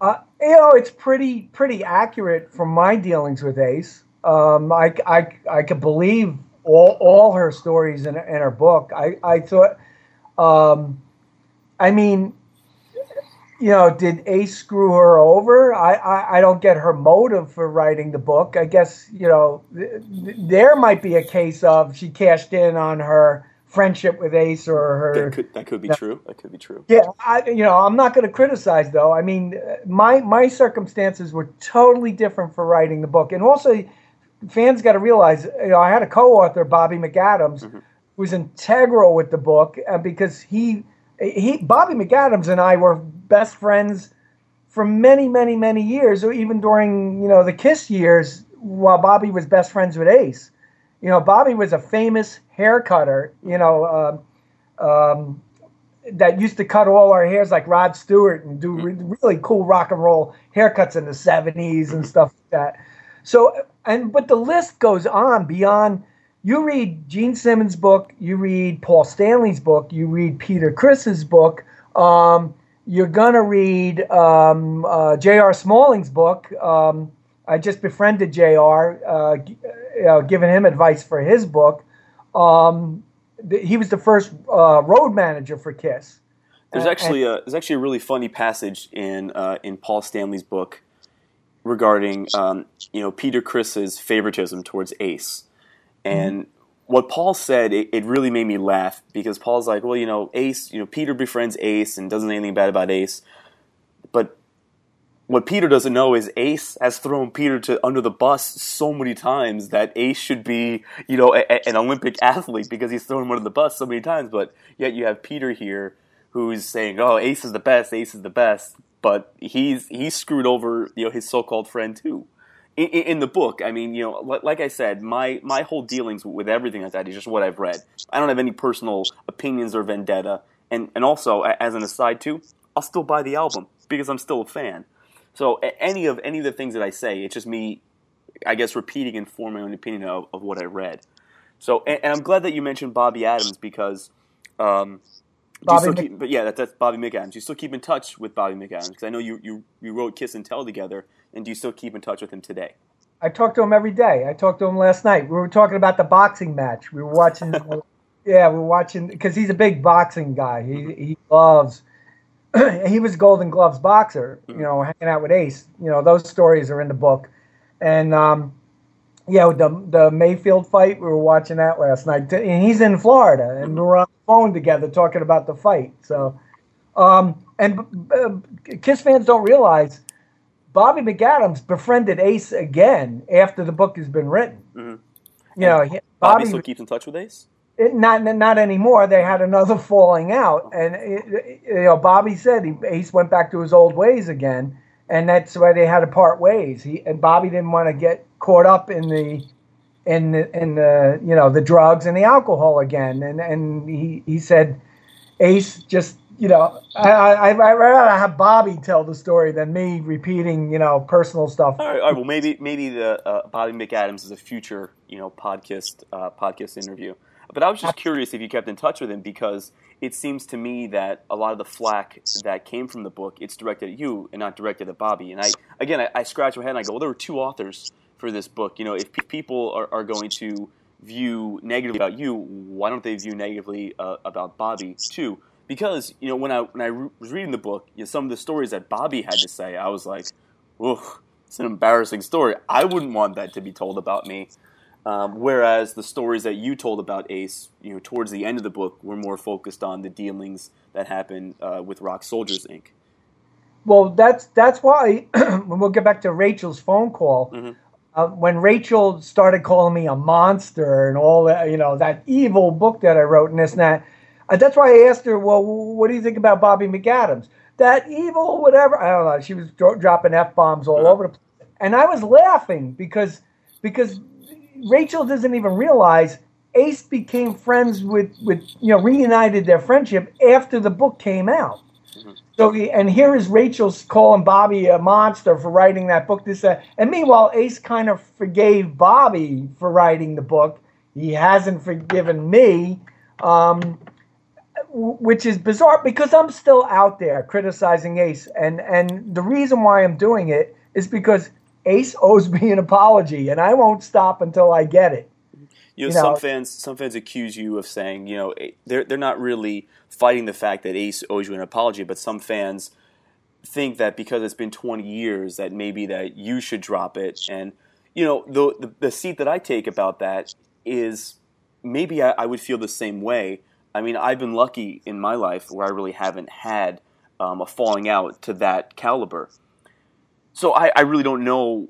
Uh, you know, it's pretty pretty accurate from my dealings with Ace. Um, I, I, I could believe all, all her stories in, in her book. I, I thought, um, I mean, you know, did Ace screw her over? I, I, I, don't get her motive for writing the book. I guess, you know, th- there might be a case of she cashed in on her friendship with Ace or her. That could, that could be you know, true. That could be true. Yeah, I, you know, I'm not going to criticize though. I mean, my my circumstances were totally different for writing the book, and also fans got to realize. You know, I had a co-author, Bobby McAdams, mm-hmm. who was integral with the book because he he Bobby McAdams and I were best friends for many, many, many years, or even during you know the Kiss years, while Bobby was best friends with Ace. You know, Bobby was a famous hair cutter. You know, um, um, that used to cut all our hairs like Rod Stewart and do re- really cool rock and roll haircuts in the '70s and stuff like that. So, and but the list goes on beyond you read Gene Simmons' book, you read Paul Stanley's book, you read Peter Criss's book, um, you're gonna read um, uh, J.R. Smalling's book. Um, I just befriended J.R., uh, you know, giving him advice for his book. Um, th- he was the first uh, road manager for Kiss. There's actually and, a there's actually a really funny passage in uh, in Paul Stanley's book regarding um, you know Peter Criss's favoritism towards Ace. And mm-hmm. what Paul said, it, it, really made me laugh because Paul's like, well, you know, Ace, you know, Peter befriends Ace and doesn't anything bad about Ace. But what Peter doesn't know is Ace has thrown Peter to under the bus so many times that Ace should be, you know, a, a, an Olympic athlete because he's thrown him under the bus so many times. But yet you have Peter here who's saying, "Oh, Ace is the best. Ace is the best." But he's he's screwed over, you know, his so-called friend too in, in, the book, I mean, you know, like I said, my my whole dealings with everything like that is just what I've read. I don't have any personal opinions or vendetta, and and also as an aside too, I'll still buy the album because I'm still a fan. So any of any of the things that I say, it's just me, I guess, repeating and forming an opinion of, of what I read. So, and, and, I'm glad that you mentioned Bobby Adams because. Um, Bobby keep, but yeah, that, that's Bobby McAdams. You still keep in touch with Bobby McAdams because I know you, you, you wrote Kiss and Tell together, and do you still keep in touch with him today? I talk to him every day. I talked to him last night. We were talking about the boxing match. We were watching. yeah, we were watching because he's a big boxing guy. He he loves. he was Golden Gloves boxer. You know, hanging out with Ace. You know, those stories are in the book, and um, yeah, the the Mayfield fight. We were watching that last night, and he's in Florida, and we were on the phone together talking about the fight. So, um, and uh, Kiss fans don't realize Bobby McAdams befriended Ace again after the book has been written. Mm-hmm. You know, Bobby, Bobby still keeps in touch with Ace. It, not not anymore. They had another falling out, and it, you know, Bobby said he, Ace went back to his old ways again, and that's why they had to part ways. He and Bobby didn't want to get caught up in the in the, in the you know the drugs and the alcohol again, and and he he said Ace just you know, I, I I rather have Bobby tell the story than me repeating, you know, personal stuff. All right, all right well, maybe maybe the uh, Bobby McAdams is a future, you know, podcast uh, podcast interview. But I was just curious if you kept in touch with him because it seems to me that a lot of the flack that came from the book it's directed at you and not directed at Bobby. And I again, I, I scratch my head and I go, well, there were two authors for this book. You know, if people are, are going to view negatively about you, why don't they view negatively uh, about Bobby too? Because you know when I when I re- was reading the book, you know, some of the stories that Bobby had to say, I was like, "Ugh, it's an embarrassing story." I wouldn't want that to be told about me. Um, whereas the stories that you told about Ace, you know, towards the end of the book, were more focused on the dealings that happened uh, with Rock Soldiers Inc. Well, that's that's why when we'll get back to Rachel's phone call. Mm-hmm. Uh, when Rachel started calling me a monster and all that, you know, that evil book that I wrote and this and that, uh, that's why I asked her, well, what do you think about Bobby McAdams? that evil, whatever. I don't know. She was dro- dropping f bombs all over the place, and I was laughing because because Rachel doesn't even realize Ace became friends with with you know reunited their friendship after the book came out. So and here is Rachel's calling Bobby a monster for writing that book. This that, and meanwhile Ace kind of forgave Bobby for writing the book. He hasn't forgiven me, um, which is bizarre because I'm still out there criticizing Ace, and and the reason why I'm doing it is because Ace owes me an apology, and I won't stop until I get it. You know, you know, some fans some fans accuse you of saying, you know, eh, they're they're not really fighting the fact that Ace owes you an apology, but some fans think that because it's been 20 years that maybe that you should drop it. And you know, the the, the seat that I take about that is maybe I, I, would feel the same way. I mean, I've been lucky in my life where I really haven't had um, a falling out to that caliber. So I, I really don't know,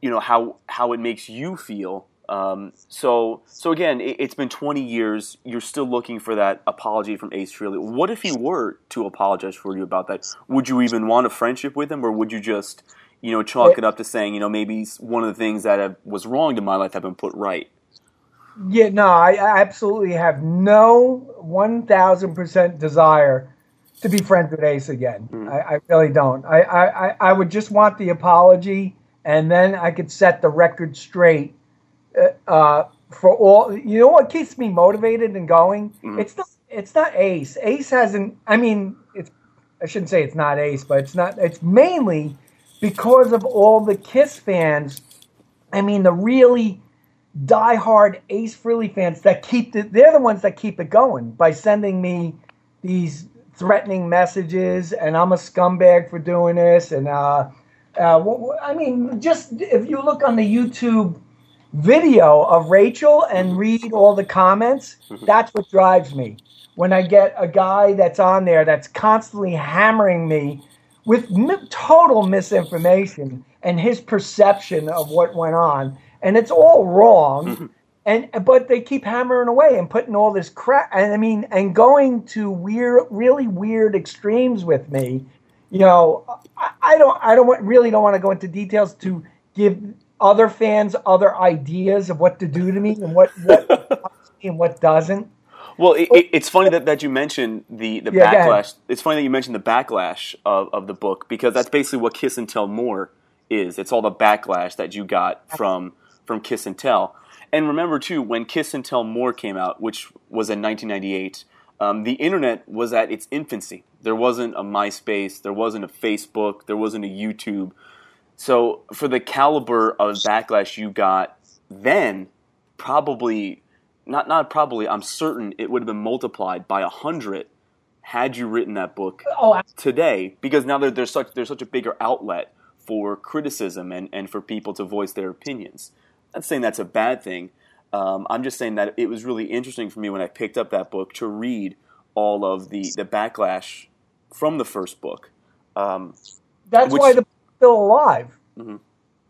you know, how how it makes you feel um, so, so again, it, has been 20 years. You're still looking for that apology from Ace Frehley. What if he were to apologize for you about that? Would you even want a friendship with him, or would you just, you know, chalk it up to saying, you know, maybe one of the things that have, was wrong in my life have been put right? Yeah, no, I, I absolutely have no 1,000% desire to be friends with Ace again. Mm. I, I, really don't. I, I, I would just want the apology, and then I could set the record straight uh, for all you know what keeps me motivated and going mm-hmm. it's not it's not ace ace hasn't i mean it's i shouldn't say it's not ace but it's not it's mainly because of all the kiss fans i mean the really die-hard ace frehley fans that keep the, they're the ones that keep it going by sending me these threatening messages and i'm a scumbag for doing this and uh, uh, i mean just if you look on the youtube video of Rachel and read all the comments, mm-hmm. that's what drives me. When I get a guy that's on there that's constantly hammering me with m- total misinformation and his perception of what went on, and it's all wrong. Mm-hmm. And but they keep hammering away and putting all this crap. And I mean, and going to weird, really weird extremes with me. You know, I, I don't, I don't want, really don't want to go into details to give other fans other ideas of what to do to me and what what and what doesn't. Well, it, it, it's funny that, that you mentioned the, the yeah, backlash. It's funny that you mentioned the backlash of, of the book because that's basically what Kiss and Tell More is. It's all the backlash that you got from from Kiss and Tell. And remember too, when Kiss and Tell More came out, which was in 1998, um, the internet was at its infancy. There wasn't a MySpace, there wasn't a Facebook, there wasn't a YouTube. So for the caliber of backlash you got then, probably not not probably, I'm certain it would have been multiplied by a hundred had you written that book oh, today. Because now there's such there's such a bigger outlet for criticism and, and for people to voice their opinions. I'm not saying that's a bad thing. Um, I'm just saying that it was really interesting for me when I picked up that book to read all of the, the backlash from the first book. Um, that's which, why the book's still alive. Mm-hmm.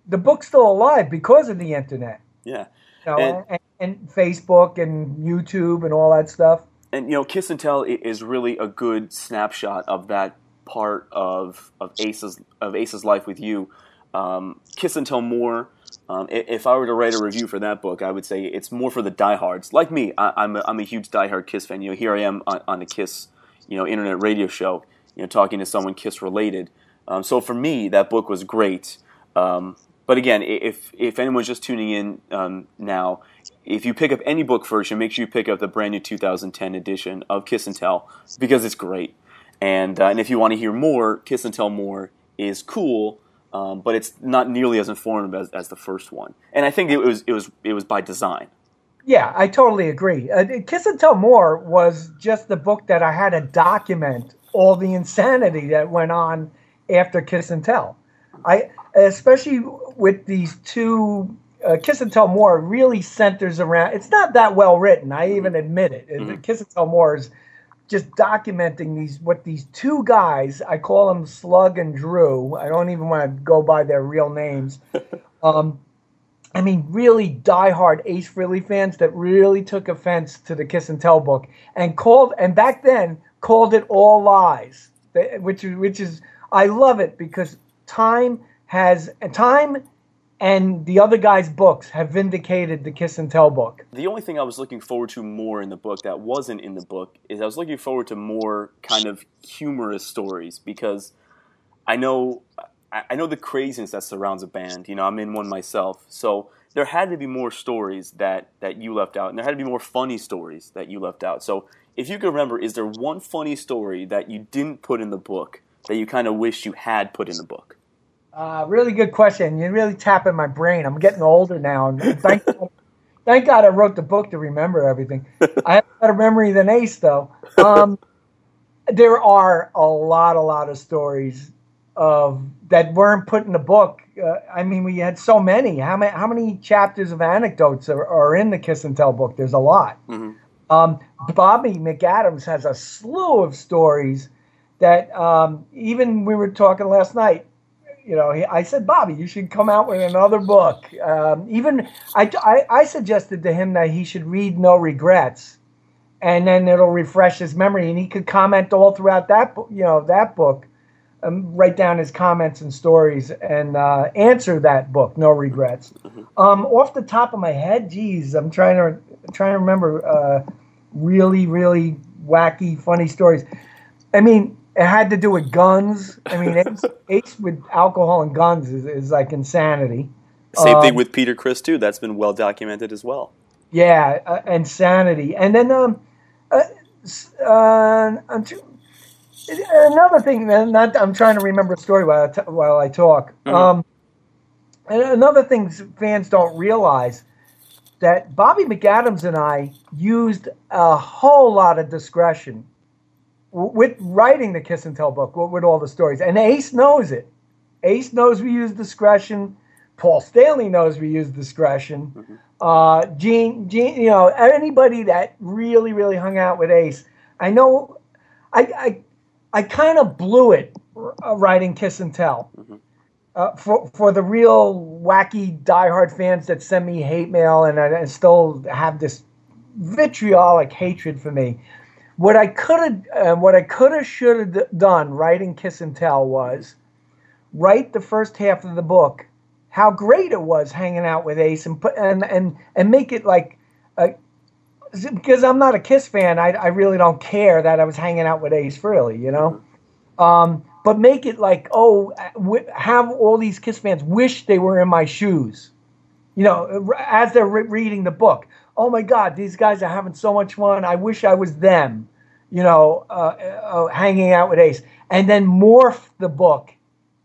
The book's still alive because of the internet. Yeah. You know, and, and, and, Facebook and YouTube and all that stuff. And you know, Kiss and Tell is really a good snapshot of that part of of Ace's of Ace's life with you. Um, Kiss and Tell more. Um, if I were to write a review for that book, I would say it's more for the diehards, like me. I, am a, I'm a huge diehard Kiss fan. You know, here I am on, on the Kiss, you know, internet radio show, you know, talking to someone Kiss related. Um, so for me, that book was great. Um, but again, if if anyone's just tuning in um, now, if you pick up any book version, make sure you pick up the brand new 2010 edition of Kiss and Tell because it's great. And uh, and if you want to hear more, Kiss and Tell More is cool, um, but it's not nearly as informative as, as the first one. And I think it was it was it was by design. Yeah, I totally agree. Uh, Kiss and Tell More was just the book that I had to document all the insanity that went on after Kiss and Tell. I especially with these two uh, Kiss and Tell More really centers around. It's not that well written. I even admit it. Mm-hmm. Kiss and Tell More is just documenting these what these two guys. I call them Slug and Drew. I don't even want to go by their real names. um, I mean, really diehard Ace Frehley fans that really took offense to the Kiss and Tell book and called, and back then called it all lies which is which is I love it because time has time and the other guy's books have vindicated the Kiss and Tell book. The only thing I was looking forward to more in the book that wasn't in the book is I was looking forward to more kind of humorous stories because I know I know the craziness that surrounds a band. You know, I'm in one myself, so there had to be more stories that that you left out, and there had to be more funny stories that you left out. So, if you could remember, is there one funny story that you didn't put in the book that you kind of wish you had put in the book? Uh, really good question. You're really tapping my brain. I'm getting older now, and thank thank God I wrote the book to remember everything. I have a better memory than Ace, though. Um, there are a lot, a lot of stories of that weren't put in the book. Uh, I mean, we had so many. How many? How many chapters of anecdotes are, are in the Kiss and Tell book? There's a lot. Mhm. Um, Bobby McAdams has a slew of stories that um, even we were talking last night. You know, he, I said, Bobby, you should come out with another book. Um, even I, I, I suggested to him that he should read No Regrets, and then it'll refresh his memory, and he could comment all throughout that, you know, that book, um, write down his comments and stories, and uh, answer that book, No Regrets. Um, off the top of my head, geez, I'm trying to trying to remember uh, really, really wacky, funny stories. I mean, it had to do with guns. I mean, Ace, Ace with alcohol and guns is, is like insanity. Same Um, thing with Peter Criss too. That's been well documented as well. Yeah, uh, insanity. And then um, uh, uh, another thing. Not I'm trying to remember a story while I t- while I talk. Mhm. Um, and another thing fans don't realize that Bobby McAdams and I used a whole lot of discretion with writing the Kiss and Tell book with, all the stories, and Ace knows it. Ace knows we use discretion. Paul Stanley knows we use discretion. Uh, Gene, Gene, you know, anybody that really, really hung out with Ace, I know, I, I, I kind of blew it uh, writing Kiss and Tell. Uh, for for the real wacky diehard fans that send me hate mail and, I, still have this vitriolic hatred for me, what I could have, uh, what I could have, should have done writing Kiss and Tell was write the first half of the book how great it was hanging out with Ace and put and and and make it like a, because I'm not a Kiss fan, I, I really don't care that I was hanging out with Ace really, you know. Um, but make it like oh, have all these Kiss fans wish they were in my shoes, you know, as they're re- reading the book. Oh my God, these guys are having so much fun. I wish I was them, you know, uh, uh, hanging out with Ace, and then morph the book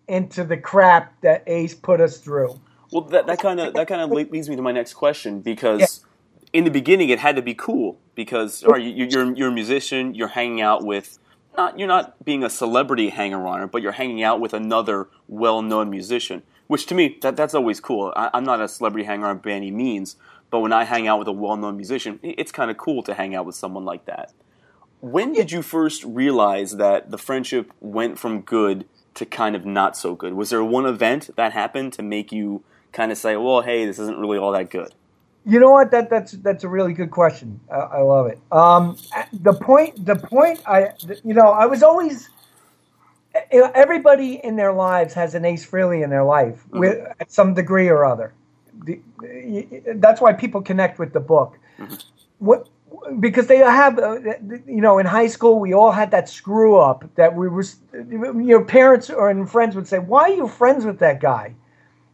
into the crap that Ace put us through. Well, that that kind of that kind of leads me to my next question because in the beginning it had to be cool because all right, you, you're you're a musician, you're hanging out with not you're not being a celebrity hanger oner, but you're hanging out with another well-known musician. Which to me that that's always cool. I, I'm not a celebrity hanger on by any means, but when I hang out with a well-known musician, it- it's kind of cool to hang out with someone like that. When did you first realize that the friendship went from good to kind of not so good? Was there one event that happened to make you kind of say, "Well, hey, this isn't really all that good"? You know what? That that's that's a really good question. I, I love it. Um, the point, the point. I, you know, I was always. Everybody in their lives has an Ace Frehley in their life, with at some degree or other. The, that's why people connect with the book. What? Because they have, uh, you know, in high school we all had that screw up that we were. Your parents or and friends would say, "Why are you friends with that guy?"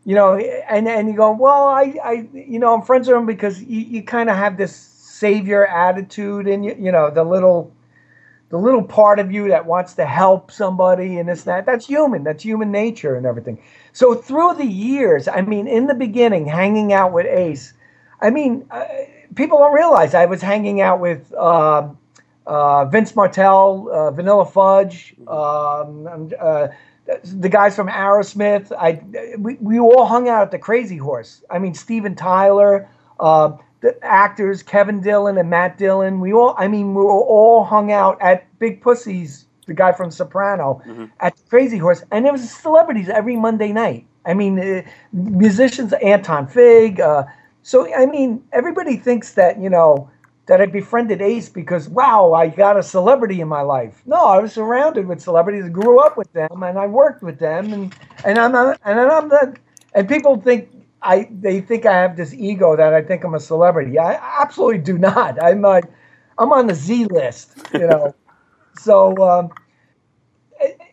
you know, and and you go, well, I, I, you know, I'm friends with him because you, you kind of have this savior attitude, and you, you know, the little, the little part of you that wants to help somebody and this that. That's human. That's human nature and everything. So through the years, I mean, in the beginning, hanging out with Ace, I mean, uh, people don't realize I was hanging out with. Uh, uh, Vince Martell, uh, Vanilla Fudge, um, uh, the guys from Aerosmith. I we, we all hung out at the Crazy Horse. I mean, Steven Tyler, uh, the actors Kevin Dillon and Matt Dillon. We all, I mean, we were all hung out at Big Pussy's, the guy from Soprano, at the Crazy Horse, and there was celebrities every Monday night. I mean, uh, musicians, Anton Fig. Uh, so I mean, everybody thinks that you know that I befriended Ace because wow, I got a celebrity in my life. No, I was surrounded with celebrities, grew up with them, and I worked with them, and and I'm not, and I'm not, and people think I they think I have this ego that I think I'm a celebrity. I absolutely do not. I'm like I'm on the Z list, you know. so um,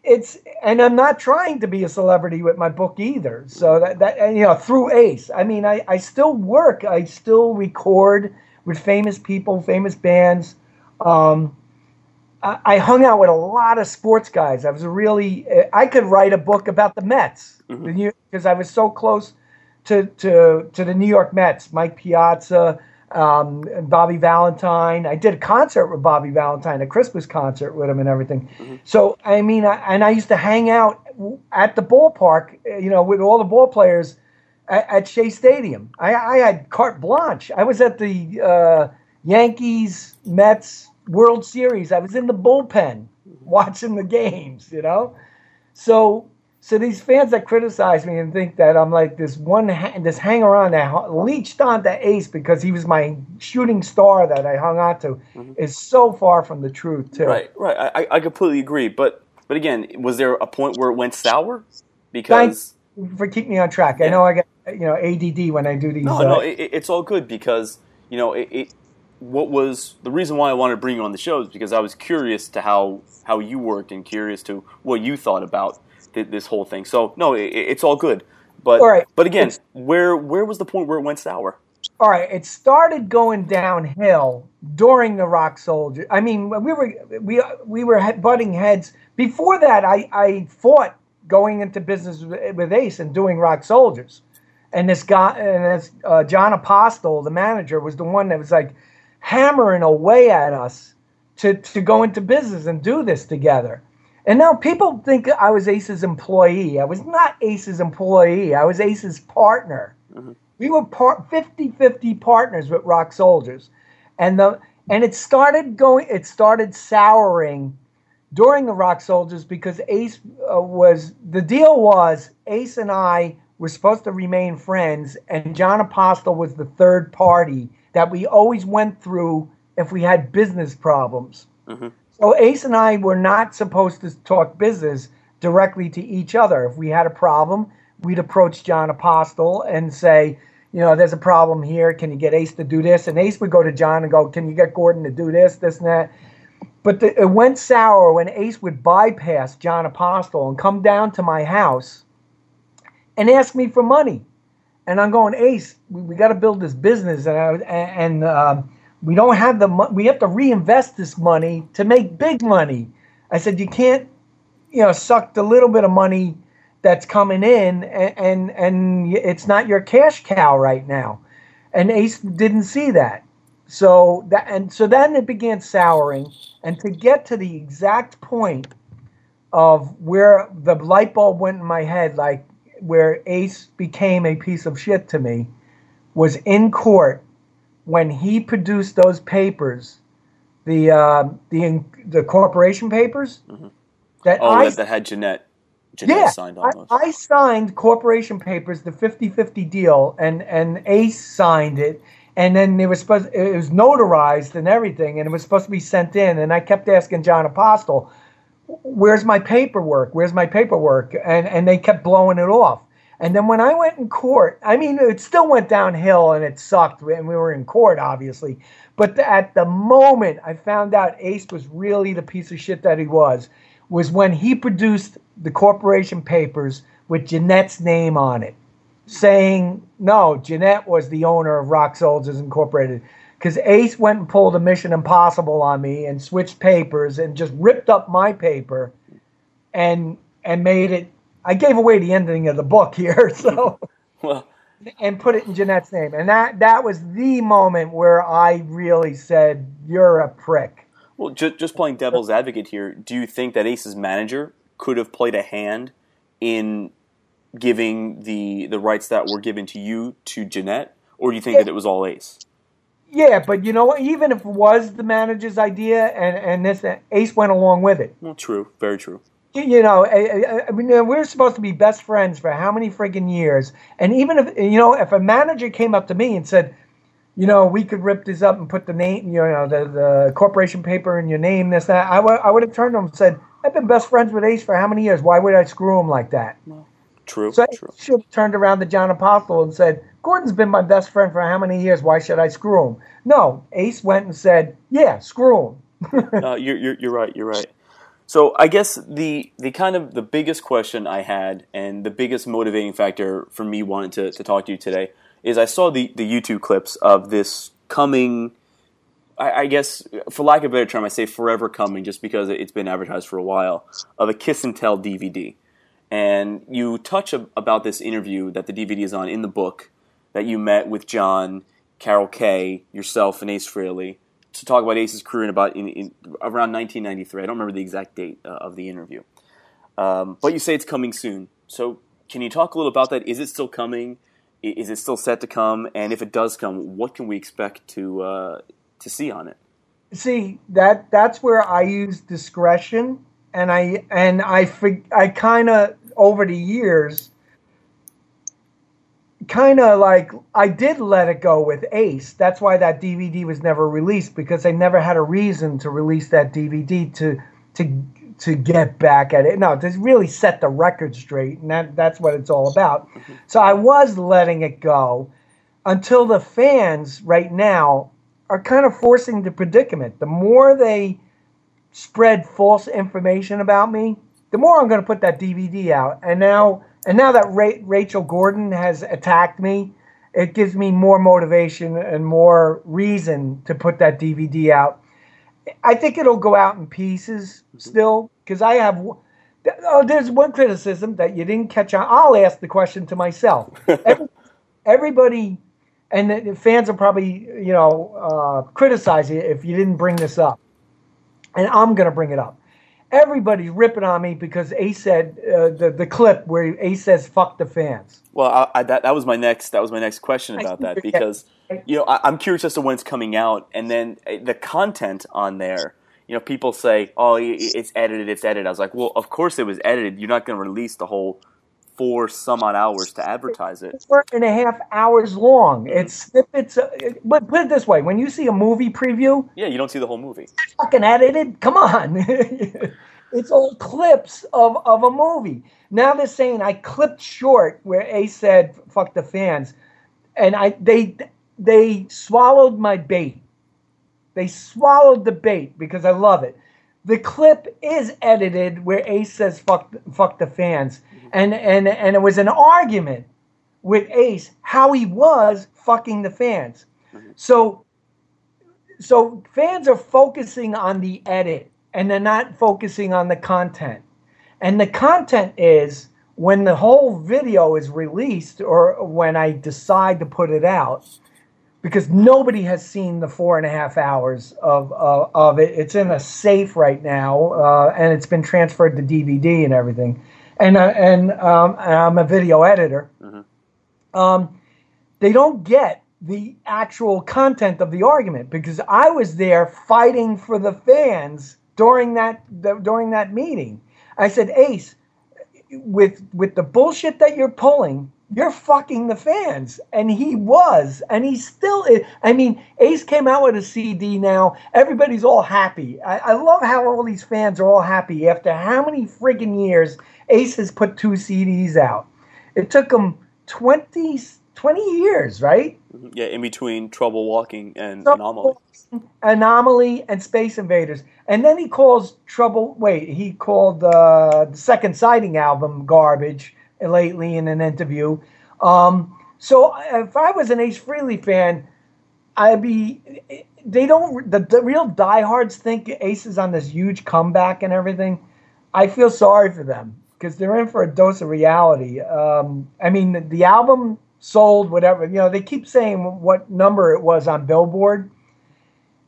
it's and I'm not trying to be a celebrity with my book either. So that that and, you know through Ace, I mean I I still work, I still record with famous people, famous bands. Um, I, I hung out with a lot of sports guys. I was really I could write a book about the Mets because Mhm. I was so close to to to the New York Mets. Mike Piazza, um, and Bobby Valentine. I did a concert with Bobby Valentine, a Christmas concert with him, and everything. So I mean, I, and I used to hang out at the ballpark, you know, with all the ball players at, at Shea Stadium. I, I had carte blanche. I was at the uh, Yankees Mets World Series. I was in the bullpen watching the games. You know, so so these fans that criticize me and think that I'm like this one ha- this hanger on that leached onto Ace because he was my shooting star that I hung on to is so far from the truth too. Right, right. I, I- completely agree. But but again, was there a point where it went sour? Because For keeping me on track. I know I get you know ADD when I do these. no, uh, no, it, it- it's all good because you know it, it. What was the reason why I wanted to bring you on the show is because I was curious to how how you worked and curious to what you thought about this whole thing. So no, it, it's all good. But All right. but again, It's- where where was the point where it went sour? all right, it started going downhill during the Rock Soldier. I mean, we were we we were butting heads. Before that, I I fought going into business with, with Ace and doing Rock Soldiers, and this guy and this uh, John Apostle, the manager, was the one that was like hammering away at us to to go into business and do this together. And now people think I was Ace's employee. I was not Ace's employee. I was Ace's partner. We were par 50-50 partners with Rock Soldiers. And the and it started going it started souring during the Rock Soldiers because Ace uh, was the deal was Ace and I were supposed to remain friends and John Apostle was the third party that we always went through if we had business problems. So Ace and I were not supposed to talk business directly to each other. If we had a problem, we'd approach John Apostle and say, you know, there's a problem here. Can you get Ace to do this? And Ace would go to John and go, can you get Gordon to do this, this, and that? But the, it went sour when Ace would bypass John Apostle and come down to my house and ask me for money. And I'm going, Ace, we, we got to build this business, and I, and um, we don't have the mo- we have to reinvest this money to make big money. I said, you can't, you know, suck the little bit of money that's coming in, and and, and it's not your cash cow right now. And Ace didn't see that. So that and so then it began souring, and to get to the exact point of where the light bulb went in my head, like where Ace became a piece of shit to me, was in court when he produced those papers, the uh, the the corporation papers. That Oh, I that, had Jeanette Jeanette yeah, signed on I. I signed corporation papers, the 50-50 deal, and and Ace signed it, and then it was supposed it was notarized and everything, and it was supposed to be sent in, and I kept asking John Apostle, "Where's my paperwork? Where's my paperwork?" And and they kept blowing it off. And then when I went in court, I mean, it still went downhill and it sucked, and we were in court, obviously. But at the moment I found out Ace was really the piece of shit that he was, was when he produced the corporation papers with Jeanette's name on it, saying, no, Jeanette was the owner of Rock Soldiers Incorporated. Because Ace went and pulled a Mission Impossible on me and switched papers and just ripped up my paper and and made it. I gave away the ending of the book here, so well, and put it in Jeanette's name, and that that was the moment where I really said, "You're a prick." well, just just playing devil's advocate here. Do you think that Ace's manager could have played a hand in giving the the rights that were given to you to Jeanette, or do you think that it was all Ace? Yeah, but you know what? Even if it was the manager's idea, and and this Ace went along with it. Well, true, very true. You- You know, I, I, I mean, you know, we're supposed to be best friends for how many friggin' years? And even if you know, if a manager came up to me and said, you know, we could rip this up and put the name, you know, the, the corporation paper in your name, this, that. I would, I would have turned to him and said, I've been best friends with Ace for how many years? Why would I screw him like that? True. So true. I should have turned around to John Apostle and said, Gordon's been my best friend for how many years? Why should I screw him? No, Ace went and said, yeah, screw him. uh, you're, you're, you're right. You're right. So I guess the the kind of the biggest question I had and the biggest motivating factor for me wanting to, to talk to you today is I saw the, the YouTube clips of this coming I, I guess for lack of a better term I say forever coming just because it's been advertised for a while of a kiss and tell DVD. And you touch ab- about this interview that the DVD is on in the book that you met with John, Carol Kaye, yourself, and Ace Frehley to talk about Ace's career in about in, in around 1993. I don't remember the exact date uh, of the interview, um, but you say it's coming soon. So can you talk a little about that? Is it still coming? Is it still set to come? And if it does come, what can we expect to uh, to see on it? See, that that's where I use discretion and I and I I kind of over the years kind of like I did let it go with Ace. That's why that DVD was never released because they never had a reason to release that DVD to to to get back at it. No, to really set the record straight, and that that's what it's all about. So I was letting it go until the fans right now are kind of forcing the predicament. The more they spread false information about me, the more I'm going to put that DVD out. And now, and now that Ra- Rachel Gordon has attacked me, it gives me more motivation and more reason to put that DVD out. I think it'll go out in pieces still because I have. Oh, there's one criticism that you didn't catch on. I'll ask the question to myself. Every, everybody, and fans will probably, you know, uh, criticize you if you didn't bring this up and I'm going to bring it up. Everybody's ripping on me because Ace said uh, the the clip where Ace says "fuck the fans." Well, I, I, that that was my next that was my next question about that because you know I, I'm curious as to when it's coming out, and then uh, the content on there. You know, people say, "Oh, it's edited, it's edited." I was like, "Well, of course it was edited. You're not going to release the whole four some odd hours to advertise it." Four and a half hours long. It's snippets. uh, But put it this way: when you see a movie preview, Yeah, you don't see the whole movie. fucking edited. Come on. it's all clips of, of a movie. Now they're saying I clipped short where Ace said fuck the fans. And I they they swallowed my bait. They swallowed the bait because I love it. The clip is edited where Ace says fuck fuck the fans. And and and it was an argument with Ace how he was fucking the fans. So so fans are focusing on the edit and they're not focusing on the content. And the content is when the whole video is released or when I decide to put it out, because nobody has seen the four and a half hours of, of, of it. It's in a safe right now, uh, and it's been transferred to DVD and everything. And, uh, and um, I'm a video editor. Um, they don't get the actual content of the argument because I was there fighting for the fans during that the, during that meeting. I said, Ace, with with the bullshit that you're pulling, you're fucking the fans, and he was, and he still is. I mean, Ace came out with a CD now. Everybody's all happy. I, I love how all these fans are all happy after how many friggin' years Ace has put two CDs out. It took him 20, 20 years, right? Yeah, in between Trouble Walking and Trouble Anomaly. Anomaly and Space Invaders. And then he calls Trouble. Wait, he called uh, the Second Sighting album garbage lately in an interview. Um, so if I was an Ace Frehley fan, I'd be. They don't. The, the real diehards think Ace is on this huge comeback and everything. I feel sorry for them because they're in for a dose of reality. Um, I mean, the, the album sold whatever. You know, they keep saying what number it was on Billboard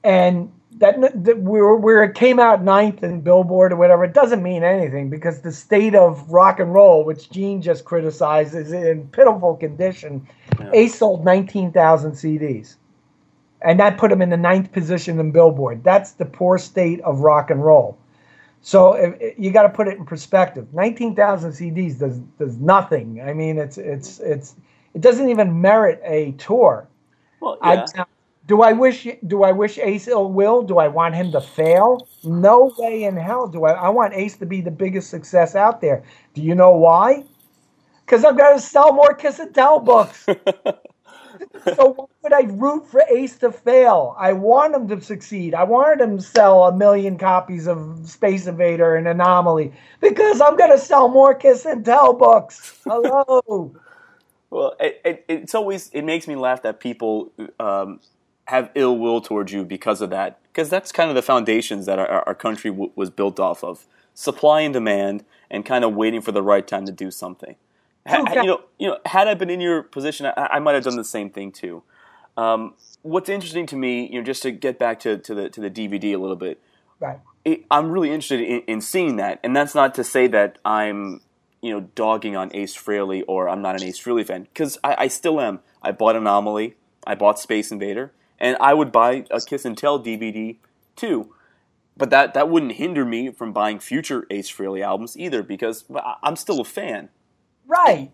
and that, that where, where it came out ninth in Billboard or whatever, it doesn't mean anything because the state of rock and roll, which Gene just criticized, is in pitiful condition. Ace sold 19,000 CDs, and that put him in the ninth position in Billboard. That's the poor state of rock and roll. So if, if- you got to put it in perspective. 19,000 CDs does does nothing. I mean, it's it's it's it doesn't even merit a tour. Well, yeah. now, Do I wish do I wish Ace ill will? Do I want him to fail? No way in hell do I. I want Ace to be the biggest success out there. Do you know why? Because I'm going to sell more Kiss and Tell books. so why would I root for Ace to fail? I want him to succeed. I wanted him to sell a million copies of Space Invader and Anomaly because I'm going to sell more Kiss and Tell books. Hello. well, it, it, it's always it makes me laugh that people um, have ill will towards you because of that. Because that's kind of the foundations that our, our country w- was built off of: supply and demand, and kind of waiting for the right time to do something. Ha, you know, you know, had I been in your position, I, I might have done the same thing too. Um, what's interesting to me, you know, just to get back to, to the to the DVD a little bit, right? It, I'm really interested in, in seeing that, and that's not to say that I'm, you know, dogging on Ace Frehley or I'm not an Ace Frehley fan because I, I still am. I bought Anomaly, I bought Space Invader, and I would buy a Kiss and Tell DVD too. But that, that wouldn't hinder me from buying future Ace Frehley albums either because I'm still a fan. Right.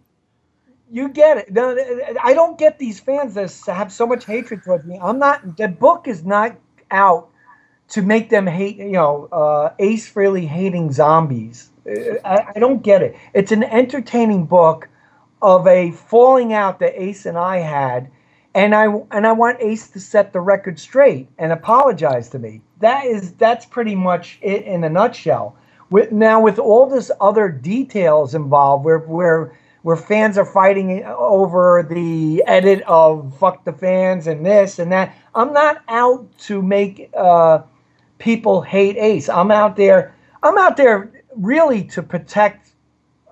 You get it. I don't get these fans that have so much hatred towards me. I'm not. The book is not out to make them hate. You know, uh, Ace Frehley hating zombies. I, I don't get it. It's an entertaining book of a falling out that Ace and I had, and I and I want Ace to set the record straight and apologize to me. That is that's pretty much it in a nutshell. With, now with all this other details involved, where where where fans are fighting over the edit of "fuck the fans" and this and that, I'm not out to make uh, people hate Ace. I'm out there. I'm out there really to protect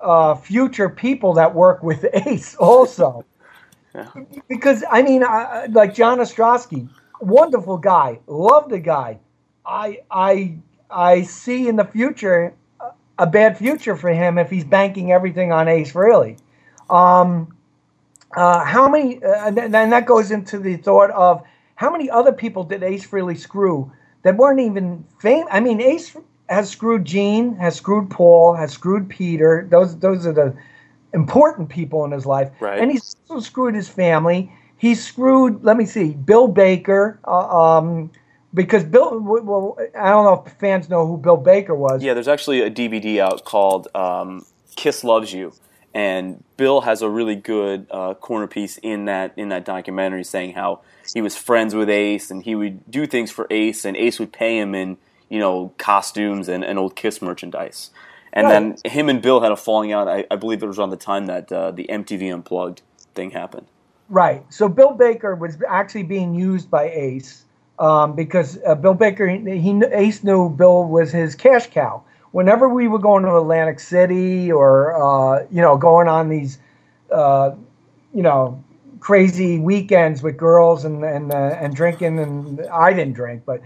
uh, future people that work with Ace also. yeah. Because I mean, I, like John Ostrowski, wonderful guy, love the guy. I I I see in the future a bad future for him if he's banking everything on Ace Frehley. Um, uh, how many? Uh, and that goes into the thought of how many other people did Ace Frehley screw that weren't even famous? I mean, Ace has screwed Gene, has screwed Paul, has screwed Peter. Those those are the important people in his life, right. and he's also screwed his family. He screwed. Let me see, Bill Baker. Uh, um, because Bill, well, I don't know if fans know who Bill Baker was. Yeah, there's actually a DVD out called um, "Kiss Loves You," and Bill has a really good uh, corner piece in that in that documentary, saying how he was friends with Ace and he would do things for Ace, and Ace would pay him in you know costumes and, and old Kiss merchandise. And right. then him and Bill had a falling out. I, I believe it was around the time that uh, the MTV Unplugged thing happened. Right. So Bill Baker was actually being used by Ace um, because uh, Bill Baker, he, he, Ace knew Bill was his cash cow. Whenever we were going to Atlantic City or uh, you know going on these uh, you know crazy weekends with girls and and uh, and drinking, and I didn't drink, but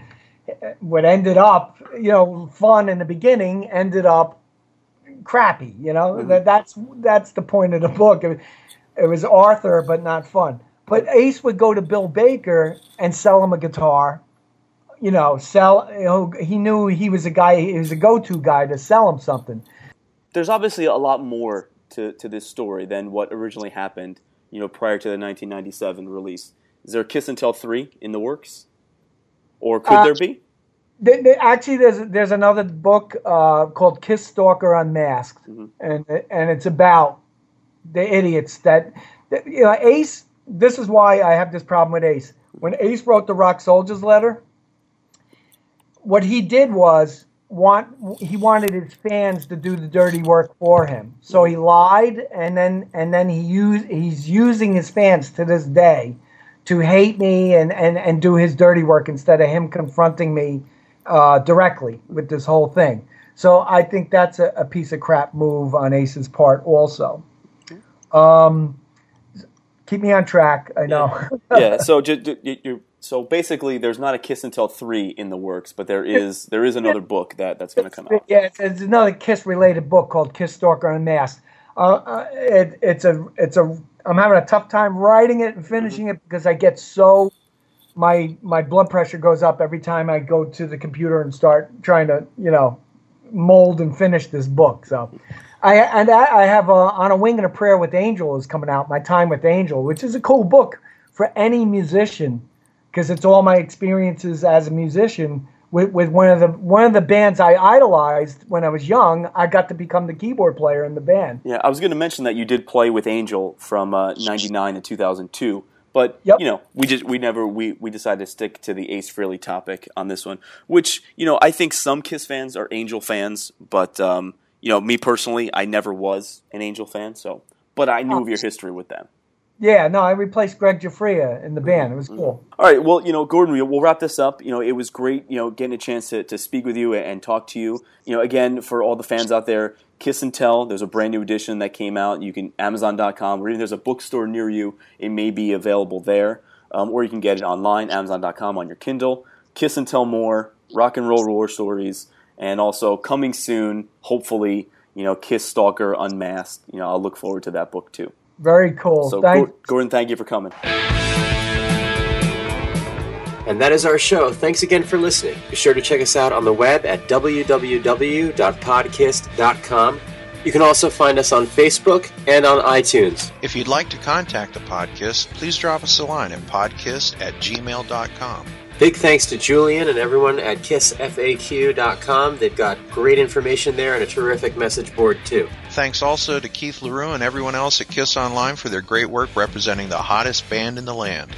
what ended up you know fun in the beginning ended up crappy. You know mm-hmm. that that's that's the point of the book. It, it was Arthur, but not fun. But Ace would go to Bill Baker and sell him a guitar. You know, sell. You know, he knew he was a guy. He was a go-to guy to sell him something. There's obviously a lot more to, to this story than what originally happened. You know, prior to the 1997 release. Is there Kiss and Tell three in the works, or could uh, there be? They, they, actually, there's there's another book uh, called Kiss Stalker Unmasked, mm-hmm. and and it's about the idiots that, that you know Ace this is why I have this problem with Ace. When Ace wrote the Rock Soldiers letter, what he did was want he wanted his fans to do the dirty work for him. So he lied and then and then he used he's using his fans to this day to hate me and and and do his dirty work instead of him confronting me uh, directly with this whole thing. So I think that's a, a piece of crap move on Ace's part also. Um, keep me on track. I know. Yeah. yeah so you so basically, there's not a Kiss and Tell three in the works, but there is there is another book that that's going to come out. Yeah, it's, it's, another Kiss related book called Kiss Stalker Unmasked. Uh, uh, it, it's a it's a I'm having a tough time writing it and finishing mm-hmm. it because I get so my my blood pressure goes up every time I go to the computer and start trying to you know mold and finish this book. So I and I, have a, on a wing and a prayer with Angel is coming out. My time with Angel, which is a cool book for any musician because it's all my experiences as a musician with, with one of the one of the bands I idolized when I was young. I got to become the keyboard player in the band. Yeah, I was going to mention that you did play with Angel from '99 uh, to 2002. But yep. you know, we just we never we we decided to stick to the Ace Frehley topic on this one, which you know I think some Kiss fans are Angel fans, but um, you know me personally, I never was an Angel fan. So, but I knew of your history with them. Yeah, no, I replaced Greg Giuffria in the band. It was cool. All right, well, you know, Gordon, we'll wrap this up. You know, it was great, you know, getting a chance to, to speak with you and talk to you. You know, again, for all the fans out there, Kiss and Tell, there's a brand new edition that came out. You can, Amazon.com, or even there's a bookstore near you, it may be available there. Um, or you can get it online, Amazon.com on your Kindle. Kiss and Tell More, Rock and Roll War Stories, and also coming soon, hopefully, you know, Kiss Stalker Unmasked. You know, I'll look forward to that book too. Very cool. So, Thanks. Gordon, thank you for coming. And that is our show. Thanks again for listening. Be sure to check us out on the web at www.podkiss.com. You can also find us on Facebook and on iTunes. If you'd like to contact the podcast, please drop us a line at podcast at gmail.com. Big thanks to Julian and everyone at kissfaq.com. They've got great information there and a terrific message board, too. Thanks also to Keith LaRue and everyone else at Kiss Online for their great work representing the hottest band in the land.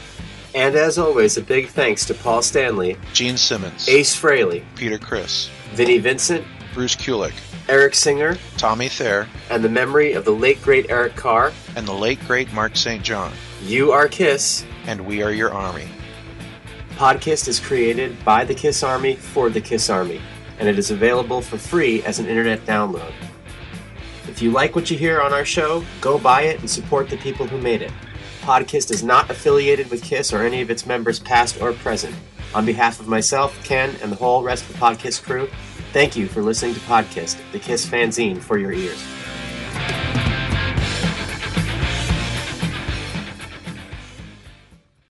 And as always, a big thanks to Paul Stanley, Gene Simmons, Ace Frehley, Peter Criss, Vinnie Vincent, Bruce Kulick, Eric Singer, Tommy Thayer, and the memory of the late great Eric Carr, and the late great Mark St. John. You are Kiss, and we are your army. Podkiss is created by the Kiss Army for the Kiss Army, and it is available for free as an internet download. If you like what you hear on our show, go buy it and support the people who made it. Podkiss is not affiliated with Kiss or any of its members, past or present. On behalf of myself, Ken, and the whole rest of the Podkiss crew, thank you for listening to Podkiss, the Kiss fanzine for your ears.